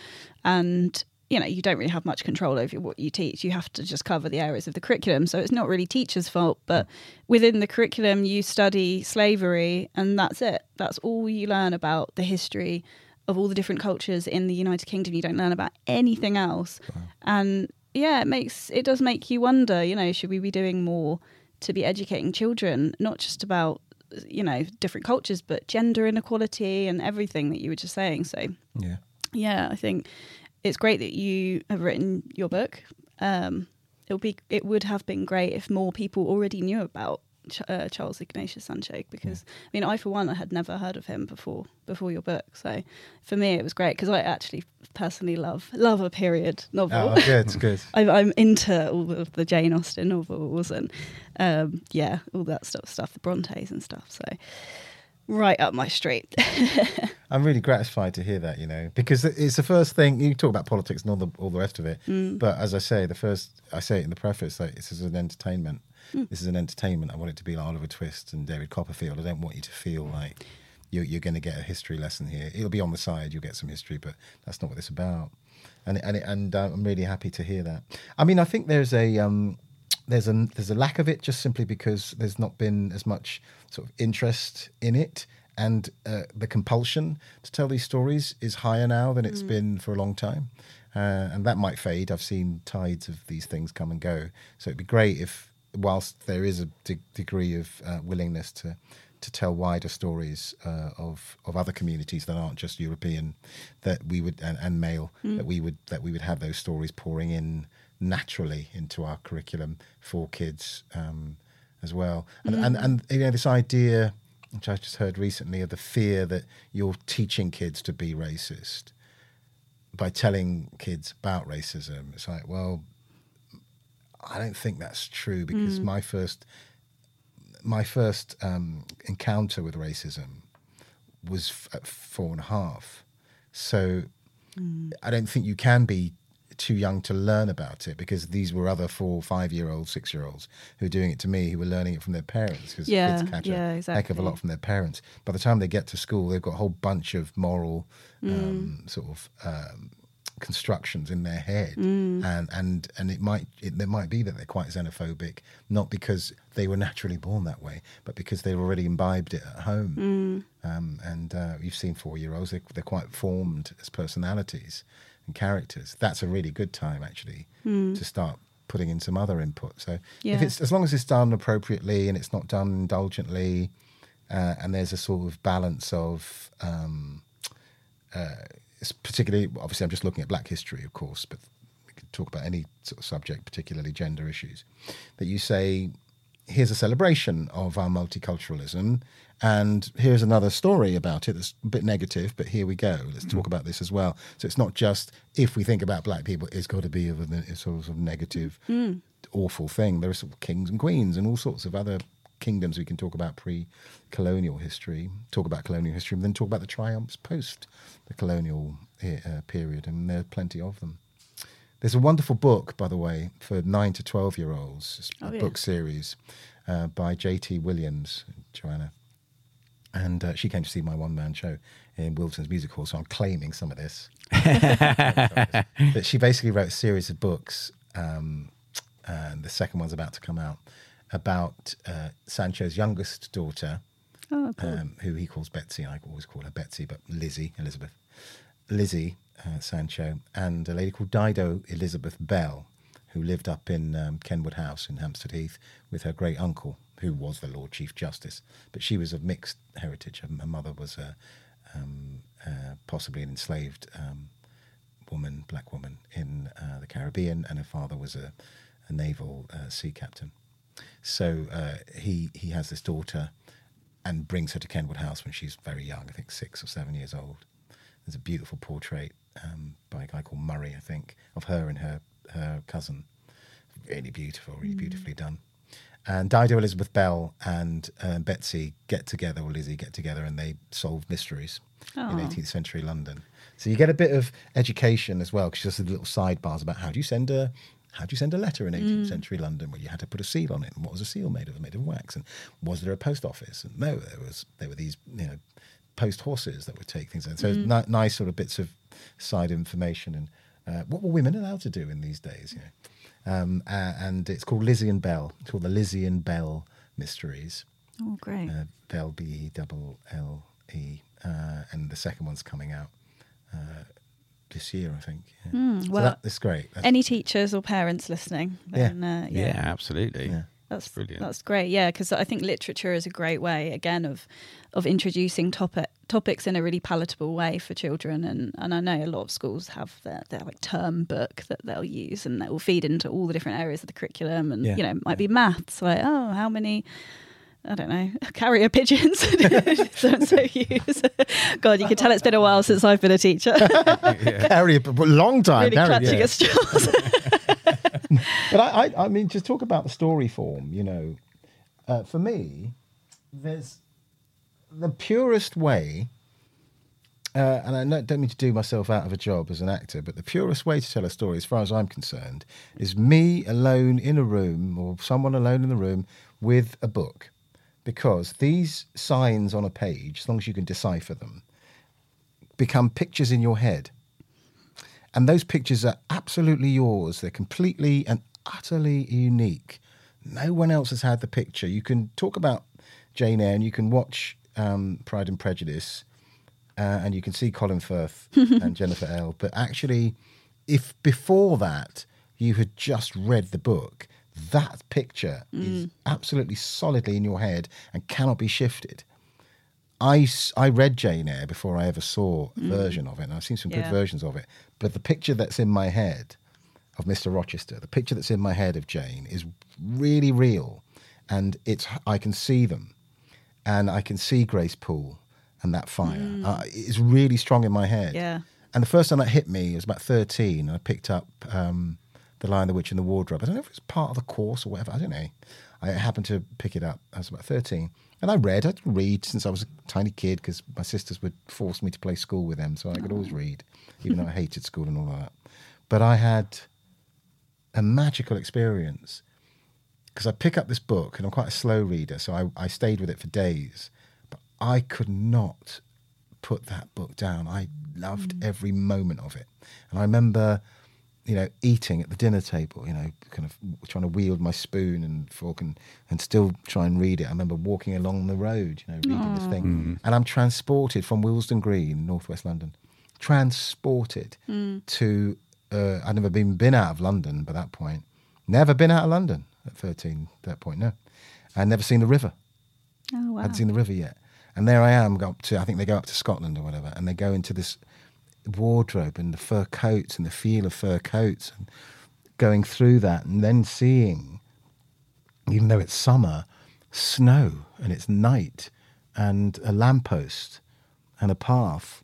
and you know you don't really have much control over what you teach. You have to just cover the areas of the curriculum, so it's not really teachers' fault. But within the curriculum, you study slavery, and that's it. That's all you learn about the history of all the different cultures in the United Kingdom. You don't learn about anything else, and yeah, it makes it does make you wonder. You know, should we be doing more to be educating children, not just about you know different cultures, but gender inequality and everything that you were just saying. So Yeah. yeah, I think it's great that you have written your book. Um, it would be it would have been great if more people already knew about Ch- uh, Charles Ignatius Sancho because I mean I for one I had never heard of him before before your book. So for me it was great because I actually personally love love a period novel. Oh, good, it's good. I'm, I'm into all of the Jane Austen novels and um, yeah, all that stuff, stuff, the Brontes and stuff. So right up my street. I'm really gratified to hear that, you know, because it's the first thing you talk about politics and all the all the rest of it. But as I say, the first I say it in the preface, like this is an entertainment. This is an entertainment. I want it to be like Oliver Twist and David Copperfield. I don't want you to feel like you're, you're going to get a history lesson here. It'll be on the side. You'll get some history, but that's not what it's about. And and and uh, I'm really happy to hear that. I mean, I think there's a um, there's a there's a lack of it just simply because there's not been as much sort of interest in it and uh, the compulsion to tell these stories is higher now than it's been for a long time uh, and that might fade i've seen tides of these things come and go so it'd be great if whilst there is a de- degree of uh, willingness to to tell wider stories uh, of of other communities that aren't just European, that we would and, and male that we would that we would have those stories pouring in naturally into our curriculum for kids um, as well. And, and and you know this idea, which I just heard recently, of the fear that you're teaching kids to be racist by telling kids about racism. It's like, well, I don't think that's true because my first my first um, encounter with racism was f- at four and a half. So I don't think you can be too young to learn about it because these were other four, five year olds, six year olds who were doing it to me who were learning it from their parents because Yeah, kids catch yeah, a heck of a lot from their parents. By the time they get to school, they've got a whole bunch of moral um, sort of um, constructions in their head, and and and it might it, it might be that they're quite xenophobic, not because they were naturally born that way, but because they've already imbibed it at home. Um, and uh, you've seen four year olds; they're, they're quite formed as personalities and characters. That's a really good time actually to start putting in some other input. So if it's as long as it's done appropriately and it's not done indulgently, uh, and there's a sort of balance of um, it's particularly obviously I'm just looking at Black history, of course, but we could talk about any sort of subject, particularly gender issues. That you say, here's a celebration of our multiculturalism, and here's another story about it that's a bit negative, but here we go. Let's talk mm-hmm. about this as well. So it's not just if we think about Black people, it's got to be of a, a sort of negative, mm. awful thing. There are sort of kings and queens and all sorts of other kingdoms we can talk about pre-colonial history, talk about colonial history, and then talk about the triumphs post the colonial uh, period, and there are plenty of them. There's a wonderful book, by the way, for nine to twelve year olds, It's a Oh, yeah. book series uh, by J.T. Williams, Joanna, and uh, she came to see my one man show in Wilton's Music Hall, so I'm claiming some of this. but she basically wrote a series of books, um, and the second one's about to come out about uh, Sancho's youngest daughter, Oh, cool. um, who he calls Betsy. I always call her Betsy, but Lizzie, Elizabeth. Lizzie uh, Sancho, and a lady called Dido Elizabeth Belle, who lived up in um, Kenwood House in Hampstead Heath with her great uncle, who was the Lord Chief Justice. But she was of mixed heritage. Her, her mother was a, um, uh, possibly an enslaved um, woman, black woman in uh, the Caribbean, and her father was a, a naval uh, sea captain. So uh, he he has this daughter, and brings her to Kenwood House when she's very young, I think six or seven years old. There's a beautiful portrait um, by a guy called Murray, I think, of her and her her cousin. Really beautiful, really beautifully done. And Dido Elizabeth Belle and uh, Betsy get together, or Lizzie get together, and they solve mysteries in 18th century London. So you get a bit of education as well, because just little sidebars about how do you send a how do you send a letter in 18th century London where you had to put a seal on it, and what was a seal made of? It was Made of wax, and was there a post office? And no, there was. There were these, you know, post horses that would take things in. So it's ni- nice sort of bits of side information and uh, what were women allowed to do in these days? You know, um, uh, and it's called Lizzie and Belle. It's called the Lizzie and Belle Mysteries. Oh, great. Uh, Belle B E double L E, uh, and the second one's coming out uh, this year, I think. Yeah. Mm, so well, that, that's great. That's, Any teachers or parents listening? Then, uh, Yeah, yeah. absolutely. Yeah. That's brilliant. That's great. Yeah, because I think literature is a great way, again, of of introducing topic topics in a really palatable way for children. And and I know a lot of schools have their their like term book that they'll use, and that will feed into all the different areas of the curriculum. And Yeah, you know, it might be maths, like oh, how many. I don't know, carrier pigeons so and so use. God, you can tell it's been a while since I've been a teacher. Carry a but long time. really carry- clutching yeah. at straws. But I, I, I mean, just talk about the story form. You know, uh, for me, there's the purest way, uh, and I no- don't mean to do myself out of a job as an actor, but the purest way to tell a story, as far as I'm concerned, is me alone in a room or someone alone in the room with a book, because these signs on a page, as long as you can decipher them, become pictures in your head. And those pictures are absolutely yours. They're completely and utterly unique. No one else has had the picture. You can talk about Jane Eyre and you can watch um, Pride and Prejudice uh, and you can see Colin Firth and Jennifer Ehle But actually, if before that you had just read the book, that picture is absolutely solidly in your head and cannot be shifted. I, I read Jane Eyre before I ever saw a version of it, and I've seen some good Yeah. versions of it. But the picture that's in my head of Mr. Rochester, the picture that's in my head of Jane, is really real, and it's I can see them, and I can see Grace Poole and that fire. Uh, it's really strong in my head. Yeah. And the first time that hit me, was about thirteen, and I picked up um, the Lion, the Witch, and the Wardrobe. I don't know if it was part of the course or whatever. I don't know. I happened to pick it up. I was about thirteen, and I read. I'd read since I was a tiny kid because my sisters would force me to play school with them, so I could always read, even though I hated school and all of that. But I had a magical experience because I pick up this book and I'm quite a slow reader, so I, I stayed with it for days. But I could not put that book down. I loved mm. every moment of it. And I remember, you know, eating at the dinner table, you know, kind of trying to wield my spoon and fork and, and still try and read it. I remember walking along the road, you know, reading this thing. And I'm transported from Willesden Green, northwest London, transported to, uh, I'd never been, been out of London by that point. Never been out of London at 13 that point, no. I'd never seen the river. Oh, wow. I hadn't seen the river yet. And there I am, go up to, I think they go up to Scotland or whatever, and they go into this wardrobe and the fur coats and the feel of fur coats and going through that and then seeing, even though it's summer, snow and it's night and a lamppost and a path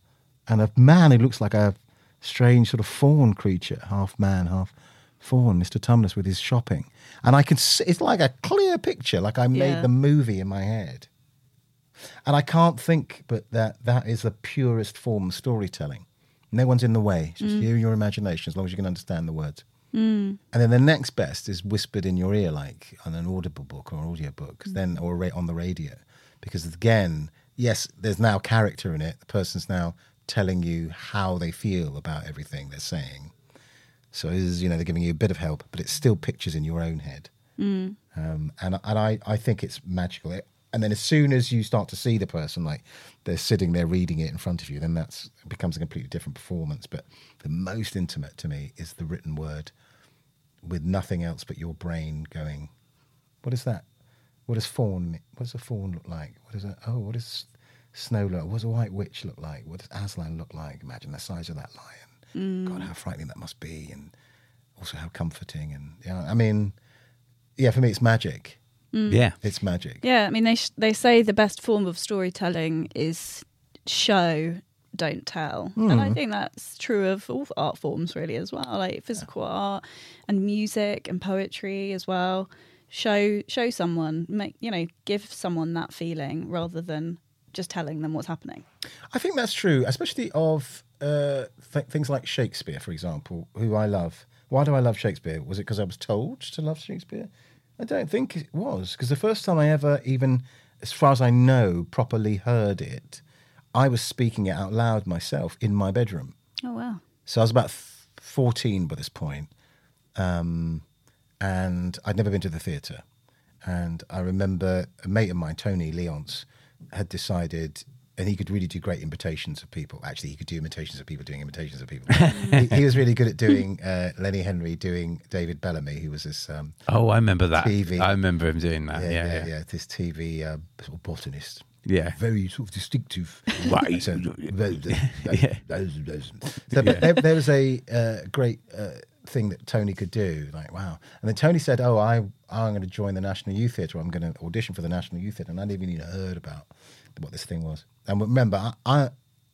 and a man who looks like a strange sort of faun creature, half man, half faun, Mr. Tumnus with his shopping. And I can see, it's like a clear picture, like I made Yeah. the movie in my head. And I can't think but that that is the purest form of storytelling. No one's in the way. It's just mm. you and your imagination, as long as you can understand the words. Mm. And then the next best is whispered in your ear, like on an audible book or audio book, 'cause mm. then or on the radio, because again, yes, there's now character in it. The person's now telling you how they feel about everything they're saying. So it is, you know, they're giving you a bit of help, but it's still pictures in your own head. Um, and and I, I think it's magical. It, and then as soon as you start to see the person, like they're sitting there reading it in front of you, then that's becomes a completely different performance. But the most intimate to me is the written word with nothing else but your brain going, what is that? What does fawn? What does a fawn look like? What is it? Oh, what does snow look? What does a white witch look like? What does Aslan look like? Imagine the size of that lion. Mm. God, how frightening that must be, and also how comforting. And yeah, I mean, yeah, for me, it's magic. Yeah. It's magic. Yeah, I mean they sh- they say the best form of storytelling is show, don't tell, and I think that's true of all art forms really as well, like physical art and music and poetry as well. Show show someone, make you know, give someone that feeling rather than just telling them what's happening. I think that's true, especially of uh, th- things like Shakespeare, for example, who I love. Why do I love Shakespeare? Was it because I was told to love Shakespeare? I don't think it was, because the first time I ever, even as far as I know, properly heard it, I was speaking it out loud myself in my bedroom. Oh wow. So I was about 14 by this point, um, and I'd never been to the theatre. And I remember a mate of mine, Tony Leonce, had decided, and he could really do great imitations of people. Actually, he could do imitations of people doing imitations of people. he, he was really good at doing uh, Lenny Henry doing David Bellamy, who was this um, Oh, I remember that. TV. I remember him doing that. yeah, Yeah, yeah, yeah. yeah, this TV uh, sort of botanist. Yeah. Very sort of distinctive. Right. So, Yeah. So, but there, there was a uh, great uh, thing that Tony could do. Like, wow. And then Tony said, Oh, I, I'm going to join the National Youth Theatre. I'm going to audition for the National Youth Theatre. And I never even heard about what this thing was. And remember, I, I,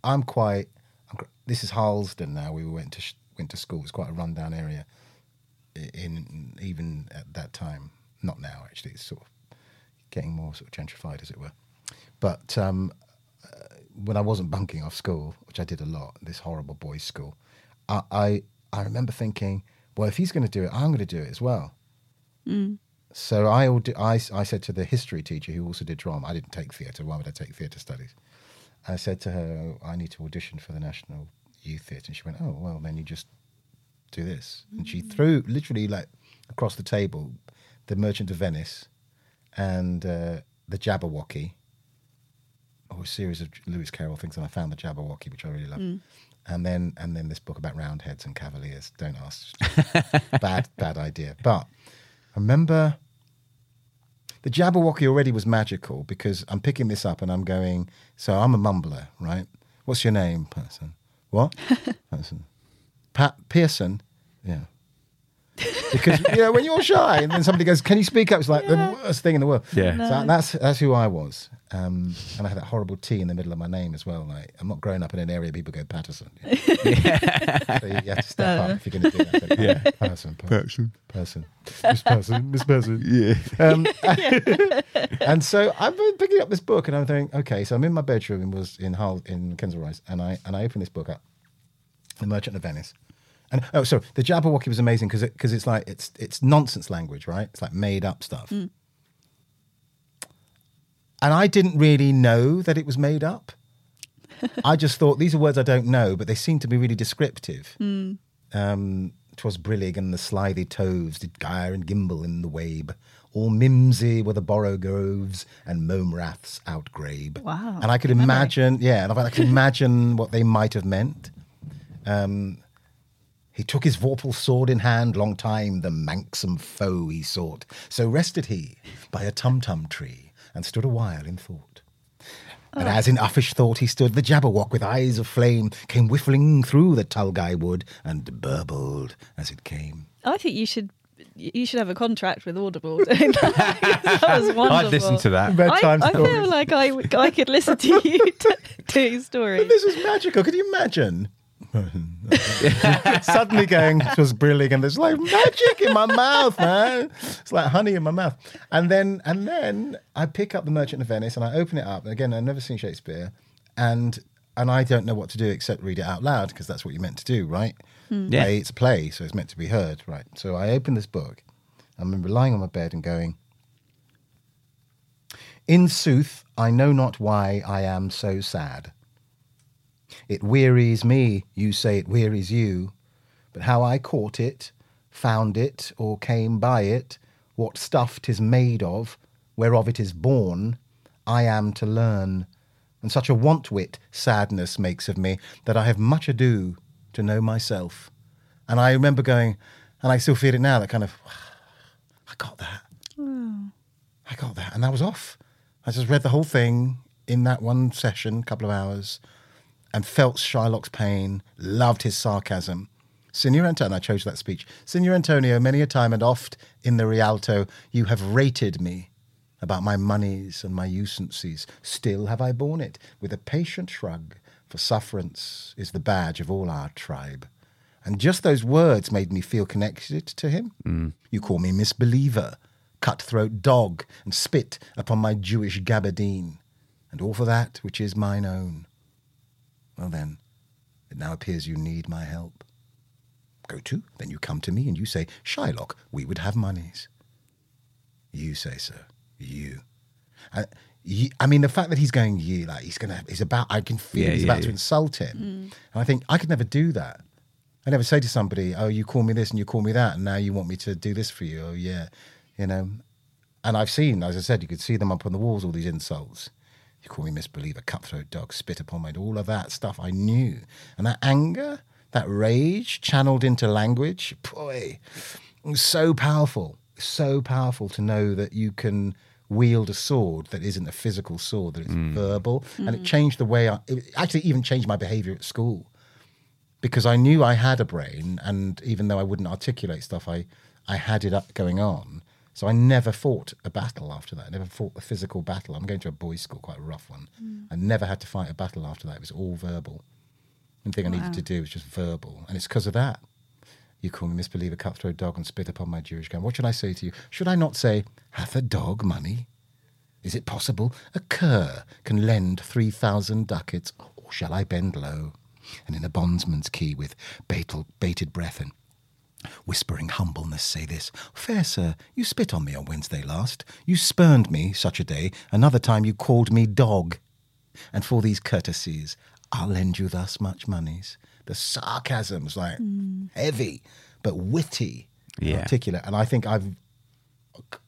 I'm quite, I'm, this is Harlesden now. We went to, went to school. It's quite a rundown area in even at that time. Not now, actually. It's sort of getting more sort of gentrified, as it were. But um, uh, when I wasn't bunking off school, which I did a lot, this horrible boys' school, I I, I remember thinking, well, if he's going to do it, I'm going to do it as well. So I, I I said to the history teacher who also did drama, I didn't take theatre. Why would I take theatre studies? I said to her, I need to audition for the National Youth Theatre, and she went, oh well, then you just do this. And she threw literally like across the table, the Merchant of Venice, and uh, the Jabberwocky, or a series of Lewis Carroll things, and I found the Jabberwocky, which I really love. And then and then this book about Roundheads and Cavaliers. Don't ask, bad bad idea. But I remember the Jabberwocky already was magical because I'm picking this up and I'm going. So I'm a mumbler, right? What's your name, person? What person? Pat Pearson. Yeah. Because you know when you're shy and then somebody goes, "Can you speak up?" It's like the worst thing in the world. Yeah. So that's that's who I was, um, and I had that horrible T in the middle of my name as well. Like I'm not growing up in an area people go Patterson. you know. so you, you have to step up if you're going to do that. yeah, person, person, person, Miss Person, Miss Person. Yeah. Um, and so I've been picking up this book, and I'm thinking, okay, so I'm in my bedroom and was in Hull in Kensal Rise, and I and I open this book up, The Merchant of Venice. And oh, sorry, the Jabberwocky was amazing because it, cause it's like it's it's nonsense language, right? It's like made up stuff. And I didn't really know that it was made up. I just thought these are words I don't know, but they seem to be really descriptive. Um, 'Twas brillig and the slithy toves did gyre and gimble in the wabe. All mimsy were the borogoves and mome raths outgrabe. Wow, And I could imagine, yeah, and I could imagine what they might have meant. Um, he took his vorpal sword in hand, long time the manxome foe he sought. So rested he by a tum-tum tree, and stood a while in thought. And oh. as in uffish thought he stood, the Jabberwock with eyes of flame came whiffling through the Tulgey wood and burbled as it came. I think you should you should have a contract with Audible. doing that. that was wonderful. I'd listen to that. I, Bedtime I stories. feel like I could listen to you t- doing stories. This was magical. Could you imagine? Suddenly going, it was brilliant, and there's like magic in my mouth, man. It's like honey in my mouth. And then, and then I pick up the Merchant of Venice and I open it up. And again, I've never seen Shakespeare, and and I don't know what to do except read it out loud because that's what you're meant to do, right? Hmm. Yeah. Play, it's a play, so it's meant to be heard, right? So I open this book. I remember lying on my bed and going, In sooth, I know not why I am so sad. It wearies me, you say it wearies you, but how I caught it, found it, or came by it, what stuff 'tis made of, whereof it is born, I am to learn. And such a want wit sadness makes of me that I have much ado to know myself. And I remember going, and I still feel it now, that kind of, I got that. I got that. And that was off. I just read the whole thing in that one session, couple of hours, and felt Shylock's pain, loved his sarcasm. Signor Antonio, I chose that speech. Signor Antonio, many a time and oft in the Rialto, you have rated me about my moneys and my usances. Still have I borne it with a patient shrug, for sufferance is the badge of all our tribe. And just those words made me feel connected to him. Mm. You call me misbeliever, cutthroat dog, and spit upon my Jewish gabardine, and all for that which is mine own. Well then, it now appears you need my help. Go to, then you come to me and you say, Shylock, we would have monies. You say so. You. Uh, you, I mean, the fact that he's going you, like he's gonna, he's about. I can feel Yeah, he's yeah, about to insult him, and I think I could never do that. I never say to somebody, "Oh, you call me this and you call me that, and now you want me to do this for you." Oh, yeah, you know. And I've seen, as I said, you could see them up on the walls. All these insults. You call me misbeliever, cutthroat dog, spit upon my all of that stuff. I knew, and that anger, that rage, channeled into language. Boy, it was so powerful, so powerful to know that you can wield a sword that isn't a physical sword, that it's mm. verbal, and it mm. changed the way I. It actually even changed my behaviour at school because I knew I had a brain, and even though I wouldn't articulate stuff, I I had it up going on. So I never fought a battle after that. I never fought a physical battle. I'm going to a boys' school, quite a rough one. Mm. I never had to fight a battle after that. It was all verbal. The thing I needed to do was just verbal, and it's because of that. You call me misbeliever, cutthroat dog, and spit upon my Jewish gun. What should I say to you? Should I not say, hath a dog money? Is it possible a cur can lend three thousand ducats, or shall I bend low, and in a bondsman's key with bated, bated breath and whispering humbleness say this Fair sir, you spit on me on Wednesday last. You spurned me such a day. Another time you called me dog. And for these courtesies, I'll lend you thus much monies. The sarcasm's like heavy, but witty, and Yeah. articulate. And I think I've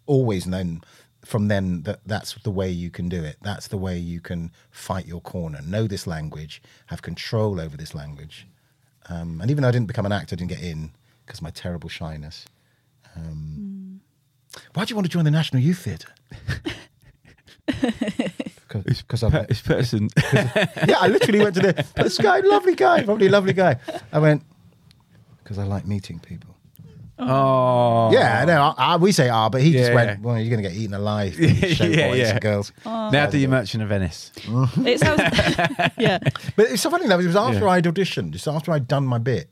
always known from then that that's the way you can do it. That's the way you can fight your corner. Know this language, have control over this language. Um, and even though I didn't become an actor, I didn't get in because of my terrible shyness. Um, Why do you want to join the National Youth Theatre? Because I'm This person. yeah, I literally went to the this guy, lovely guy, probably a lovely guy. I went because I like meeting people. oh. Yeah, no, I, I, we say ah, but he just Yeah. went. Well, you're going to get eaten alive, show Yeah, boys yeah. and girls. Now do your Merchant of Venice. It sounds, yeah. But it's so funny though. It was after Yeah. I'd auditioned, just after I'd done my bit.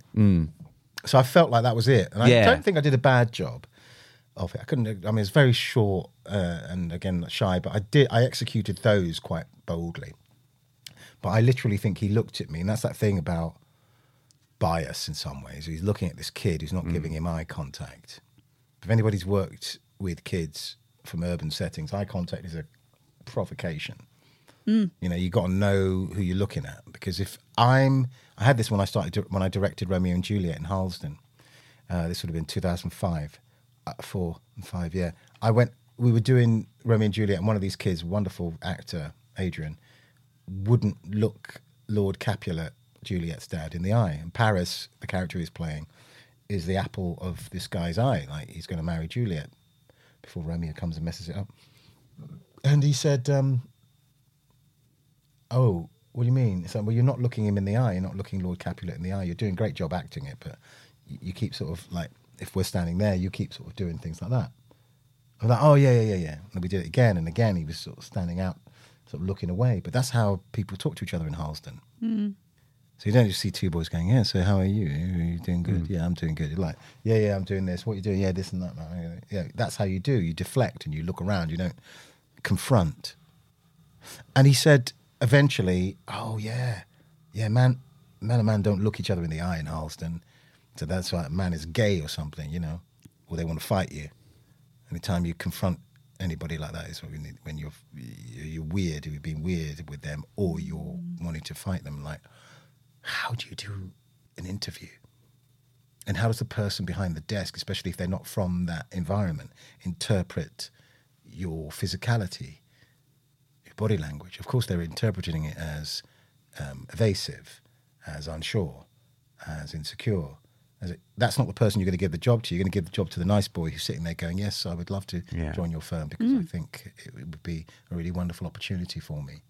So I felt like that was it, and I Yeah. don't think I did a bad job of it. I couldn't. I mean, it's very short uh, and again shy, but I did. I executed those quite boldly. But I literally think he looked at me, and that's that thing about bias in some ways. He's looking at this kid who's not giving him eye contact. If anybody's worked with kids from urban settings, eye contact is a provocation. You know, you got to know who you're looking at because if I'm, I had this when I started when I directed Romeo and Juliet in Harlesden. Uh, this would have been 2005, uh, four and five. Yeah, I went. We were doing Romeo and Juliet, and one of these kids, wonderful actor Adrian, wouldn't look Lord Capulet, Juliet's dad, in the eye. And Paris, the character he's playing, is the apple of this guy's eye. Like he's going to marry Juliet before Romeo comes and messes it up. And he said, um, "Oh, what do you mean?" It's like, "Well, you're not looking him in the eye. You're not looking Lord Capulet in the eye. You're doing a great job acting it, but you, you keep sort of like, if we're standing there, you keep sort of doing things like that." I was like, "Oh yeah, yeah, yeah, yeah." And we did it again and again. He was sort of standing out, sort of looking away. But that's how people talk to each other in Harlesden. Hmm. So you don't just see two boys going, yeah. So how are you? Are you doing good? Hmm. Yeah, I'm doing good. You're like, yeah, yeah, I'm doing this. What are you doing? Yeah, this and that. man. Yeah, that's how you do. You deflect and you look around. You don't confront. And he said eventually, oh yeah, yeah, man, man and man don't look each other in the eye in Harlesden. So that's why man is gay or something, you know, or they want to fight you. Anytime you confront anybody like that is when you're you're weird, you're being weird with them, or you're wanting to fight them. Like, how do you do an interview? And how does the person behind the desk, especially if they're not from that environment, interpret your physicality, your body language? Of course, they're interpreting it as um, evasive, as unsure, as insecure. As it, that's not the person you're going to give the job to. You're going to give the job to the nice boy who's sitting there going, "Yes, I would love to Yeah. join your firm because I think it would be a really wonderful opportunity for me."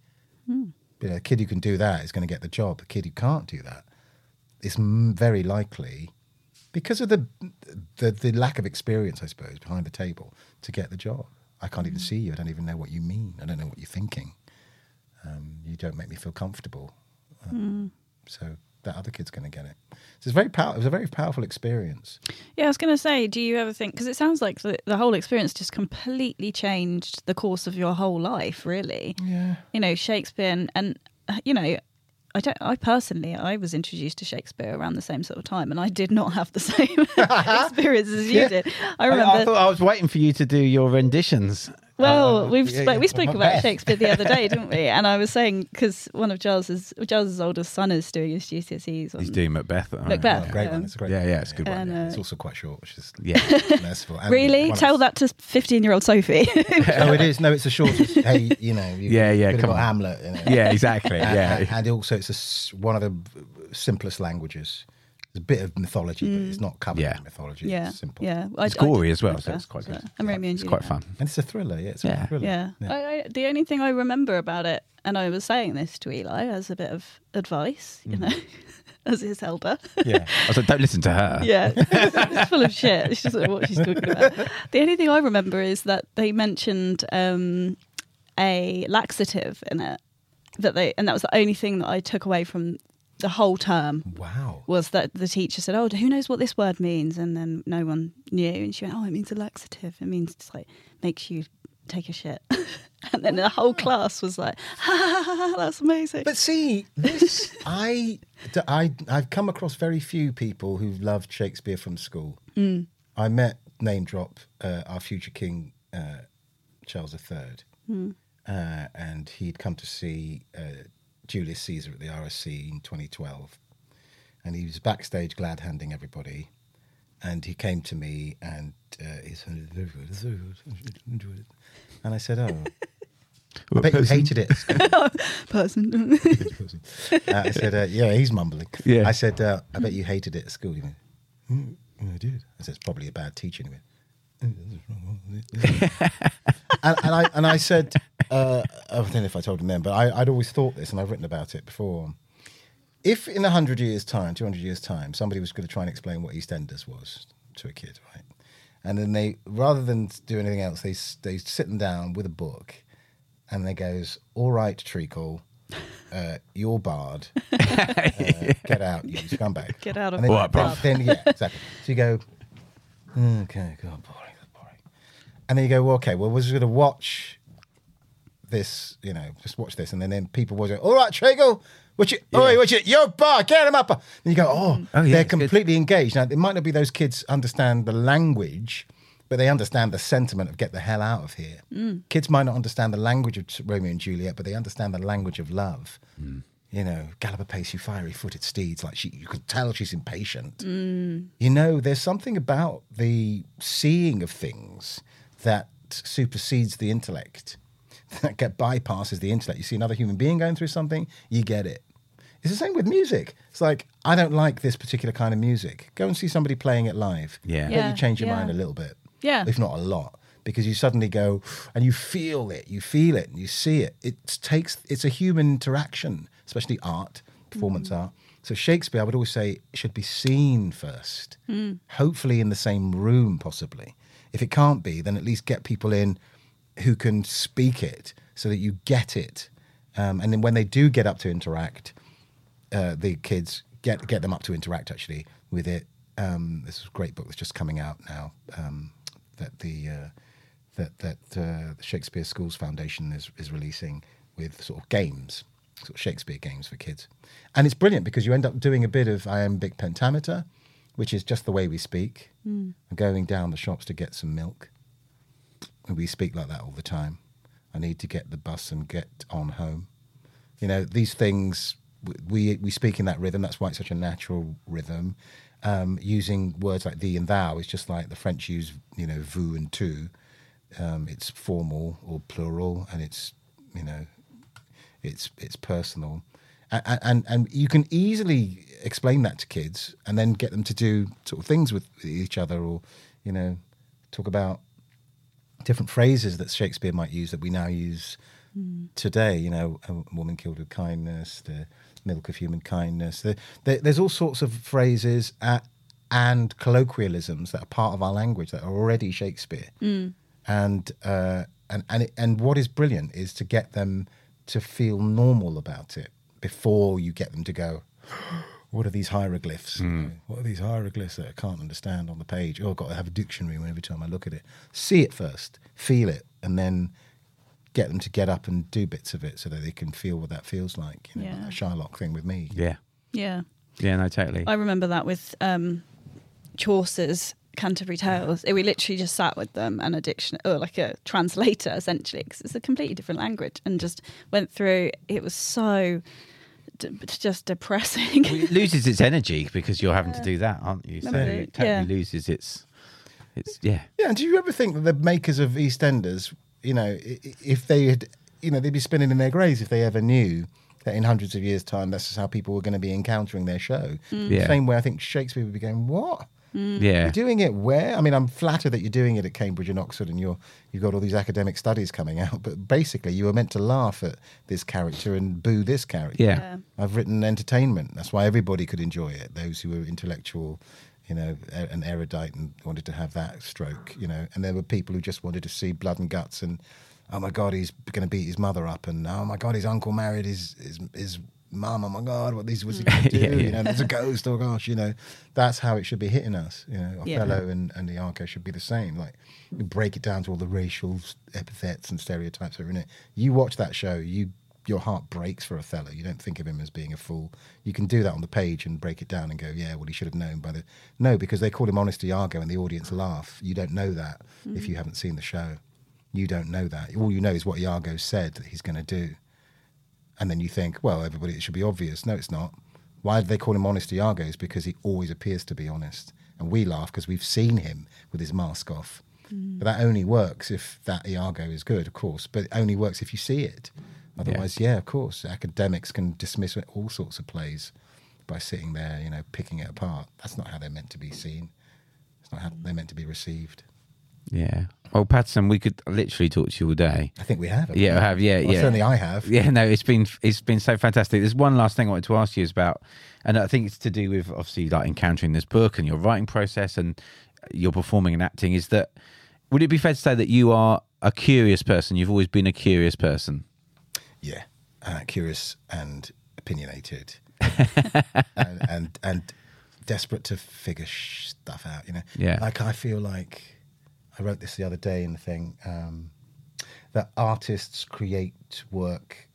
But a kid who can do that is going to get the job. A kid who can't do that is m- very likely, because of the, the the lack of experience, I suppose, behind the table to get the job. I can't even see you. I don't even know what you mean. I don't know what you're thinking. Um, you don't make me feel comfortable. Um, So that other kid's going to get it. So it's very pow- It was a very powerful experience. Yeah, I was going to say, do you ever think because it sounds like the, the whole experience just completely changed the course of your whole life, really. Yeah. You know, Shakespeare and, and uh, you know, I don't. I personally, I was introduced to Shakespeare around the same sort of time, and I did not have the same experience as you Yeah. did. I I, remember. I thought I was waiting for you to do your renditions. Well, Uh, we've yeah, spo- yeah. we spoke about Macbeth. Shakespeare the other day, didn't we? And I was saying because one of Charles's Charles's oldest son is doing his GCSEs. On, He's doing Macbeth. at. Macbeth. Oh, great one. It's a great Yeah, yeah, it's a good one. And, uh, it's also quite short, which is Yeah. merciful. And really, tell that to fifteen-year-old Sophie. oh, it is. No, it's the shortest. hey, you know. You, Yeah, yeah, come on. Hamlet. You know. yeah, exactly. And- Yeah. and, and also it's a s one of the simplest languages. There's a bit of mythology, but it's not covered Yeah. in mythology. Mm. yeah, It's simple. yeah. I- It's I gory as well, so it's quite good. that. And Romeo and It's quite Juliet. fun. And it's a thriller. Yeah, it's Yeah. a thriller. Yeah. I, I, the only thing I remember about it, and I was saying this to Eli as a bit of advice, you know, as his elder. yeah. I was like, don't listen to her. Yeah, it's full of shit. It's just what she's talking about. The only thing I remember is that they mentioned um, a laxative in it. That they and that was the only thing that I took away from the whole term Wow. was that the teacher said, "Oh, who knows what this word means?" And then no one knew, and she went, "Oh, it means a laxative. It means it's like makes you take a shit." and then the whole class was like, ha, ha, ha, ha, "That's amazing." But see, this I, I I've come across very few people who loved Shakespeare from school. Mm. I met name drop uh, our future king uh, Charles III, Mm. uh, and he'd come to see uh, Julius Caesar at the RSC in 2012, and he was backstage glad handing everybody. And he came to me and uh, he said, "Very good, it's very good, enjoyed it." And I said, "Oh, I bet you hated it." Person. Uh, I said, uh, yeah, he's mumbling. Yeah. I said, uh, I bet you hated it at school. He went, "Mm, I did. I said, it's probably a bad teacher. He went, and, and I and I said, uh, I don't know if I told him then, but I, I'd always thought this, and I've written about it before. If in hundred years' time, two hundred years' time, somebody was going to try and explain what EastEnders was to a kid, right? And then they, rather than do anything else, they s- they sit them down with a book, and they goes, "All right, Treacle, uh, you're barred. Uh, get out, you scumbag. Get out of and then, my then, then, yeah, exactly. So you go, okay, God, boring, boring. And then you go, well, okay, well, we're just going to watch this, you know, just watch this. And then, then people will go, all right, Treacle, what you, oh, wait, what you, you're barred, get him up. And you go, oh, mm. Oh, yeah, they're it's good. completely engaged. Now, it might not be those kids understand the language, but they understand the sentiment of get the hell out of here. Mm. Kids might not understand the language of Romeo and Juliet, but they understand the language of love. Mm. You know, gallop apace, you fiery footed steeds. Like she, you could tell she's impatient. You know, there's something about the seeing of things that supersedes the intellect, that get bypasses the intellect. You see another human being going through something, you get it. It's the same with music. It's like I don't like this particular kind of music. Go and see somebody playing it live. Yeah. Bet Yeah, you change your yeah. mind a little bit. Yeah. if not a lot, because you suddenly go and you feel it, you feel it, and you see it. It takes. It's a human interaction, especially art, performance Mm. art. So Shakespeare, I would always say, should be seen first. Hopefully, in the same room, possibly. If it can't be, then at least get people in who can speak it so that you get it. Um, and then when they do get up to interact, uh, the kids get get them up to interact actually with it. Um, this is a great book that's just coming out now um, that the uh, that that uh, the Shakespeare Schools Foundation is is releasing with sort of games, sort of Shakespeare games for kids, and it's brilliant because you end up doing a bit of iambic pentameter, which is just the way we speak, and going down the shops to get some milk. And we speak like that all the time. I need to get the bus and get on home. You know, these things we we speak in that rhythm. That's why it's such a natural rhythm. Um, using words like thee and thou is just like the French use, you know, vous and tu. Um, it's formal or plural, and it's you know, it's it's personal, and, and and you can easily explain that to kids, and then get them to do sort of things with each other, or you know, talk about different phrases that Shakespeare might use that we now use today. You know, a woman killed with kindness, the milk of human kindness. The, the, there's all sorts of phrases uh and colloquialisms that are part of our language that are already Shakespeare. and uh, and and it, and what is brilliant is to get them to feel normal about it before you get them to go. What are these hieroglyphs? What are these hieroglyphs that I can't understand on the page? Oh, I've got to have a dictionary every time I look at it. See it first, feel it, and then get them to get up and do bits of it so that they can feel what that feels like. You know, Yeah. that Shylock thing with me. Yeah. Yeah. Yeah, no, totally. I remember that with um, Chaucer's Canterbury Tales. It, we literally just sat with them and a dictionary, or like a translator essentially, because it's a completely different language, and just went through. It was so d- just depressing. Well, it loses its energy because you're having to do that, aren't you? So Remember, it totally yeah. loses its, its yeah. Yeah, and do you ever think that the makers of EastEnders, you know, i- i- if they had, you know, they'd be spinning in their graves if they ever knew that in hundreds of years' time, that's just how people were going to be encountering their show. Hmm. Yeah. Same way I think Shakespeare would be going, what? Mm. Yeah. You're doing it where? I mean, I'm flattered that you're doing it at Cambridge and Oxford, and you're you've got all these academic studies coming out. But basically, you were meant to laugh at this character and boo this character. Yeah. Yeah. I've written entertainment. That's why everybody could enjoy it. Those who were intellectual, you know, and erudite and wanted to have that stroke, you know. And there were people who just wanted to see blood and guts and, oh my God, he's going to beat his mother up. And oh my God, his uncle married his, his, his mum. Oh my God, what these was he going to do? Yeah, yeah. You know, there's a ghost. Oh gosh, you know. That's how it should be hitting us. You know, Yeah. Othello and, and the Arco should be the same. Like, you break it down to all the racial epithets and stereotypes that are in it. You watch that show, you your heart breaks for Othello. You don't think of him as being a fool. You can do that on the page and break it down and go, yeah, well, he should have known by the. No, because they call him Honest Iago and the audience laugh. You don't know that if hmm. you haven't seen the show. You don't know that. All you know is what Iago said that he's going to do. And then you think, well, everybody, it should be obvious. No, it's not. Why do they call him Honest Iago? Is because he always appears to be honest. And we laugh because we've seen him with his mask off. Mm. But that only works if that Iago is good, of course. But it only works if you see it. Otherwise, yeah, of course. Academics can dismiss all sorts of plays by sitting there, you know, picking it apart. That's not how they're meant to be seen. It's not how they're meant to be received. Yeah. Well, Paterson, we could literally talk to you all day. I think we have. Yeah, we? I have. Yeah, Well, yeah. Certainly, I have. Yeah, no, it's been it's been so fantastic. There's one last thing I wanted to ask you is about, and I think it's to do with obviously like encountering this book and your writing process and your performing and acting. Is that would it be fair to say that you are a curious person? You've always been a curious person. Yeah, uh, curious and opinionated, and, and and desperate to figure stuff out. You know, Yeah. Like I feel like I wrote this the other day in the thing um, that artists create work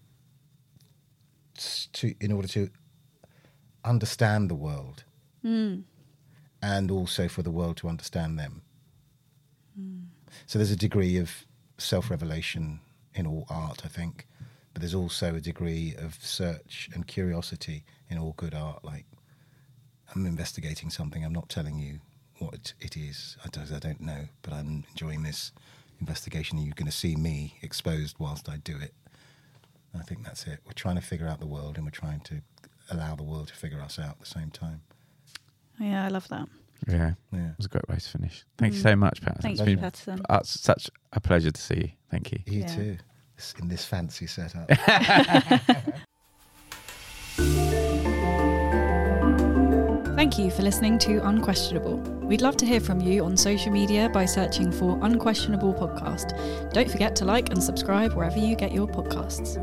to in order to understand the world, and also for the world to understand them. So there's a degree of self-revelation in all art, I think, but there's also a degree of search and curiosity in all good art. Like I'm investigating something, I'm not telling you what it, it is. I don't, I don't know, but I'm enjoying this investigation. Are You're going to see me exposed whilst I do it. I think that's it. We're trying to figure out the world, and we're trying to allow the world to figure us out at the same time. yeah, I love that. Yeah, Yeah. it was a great way to finish. Thank you so much, Paterson. Thank It's you, been Paterson. uh, such a pleasure to see you. Thank you. You Yeah. too, in this fancy setup. Thank you for listening to Unquestionable. We'd love to hear from you on social media by searching for Unquestionable Podcast. Don't forget to like and subscribe wherever you get your podcasts.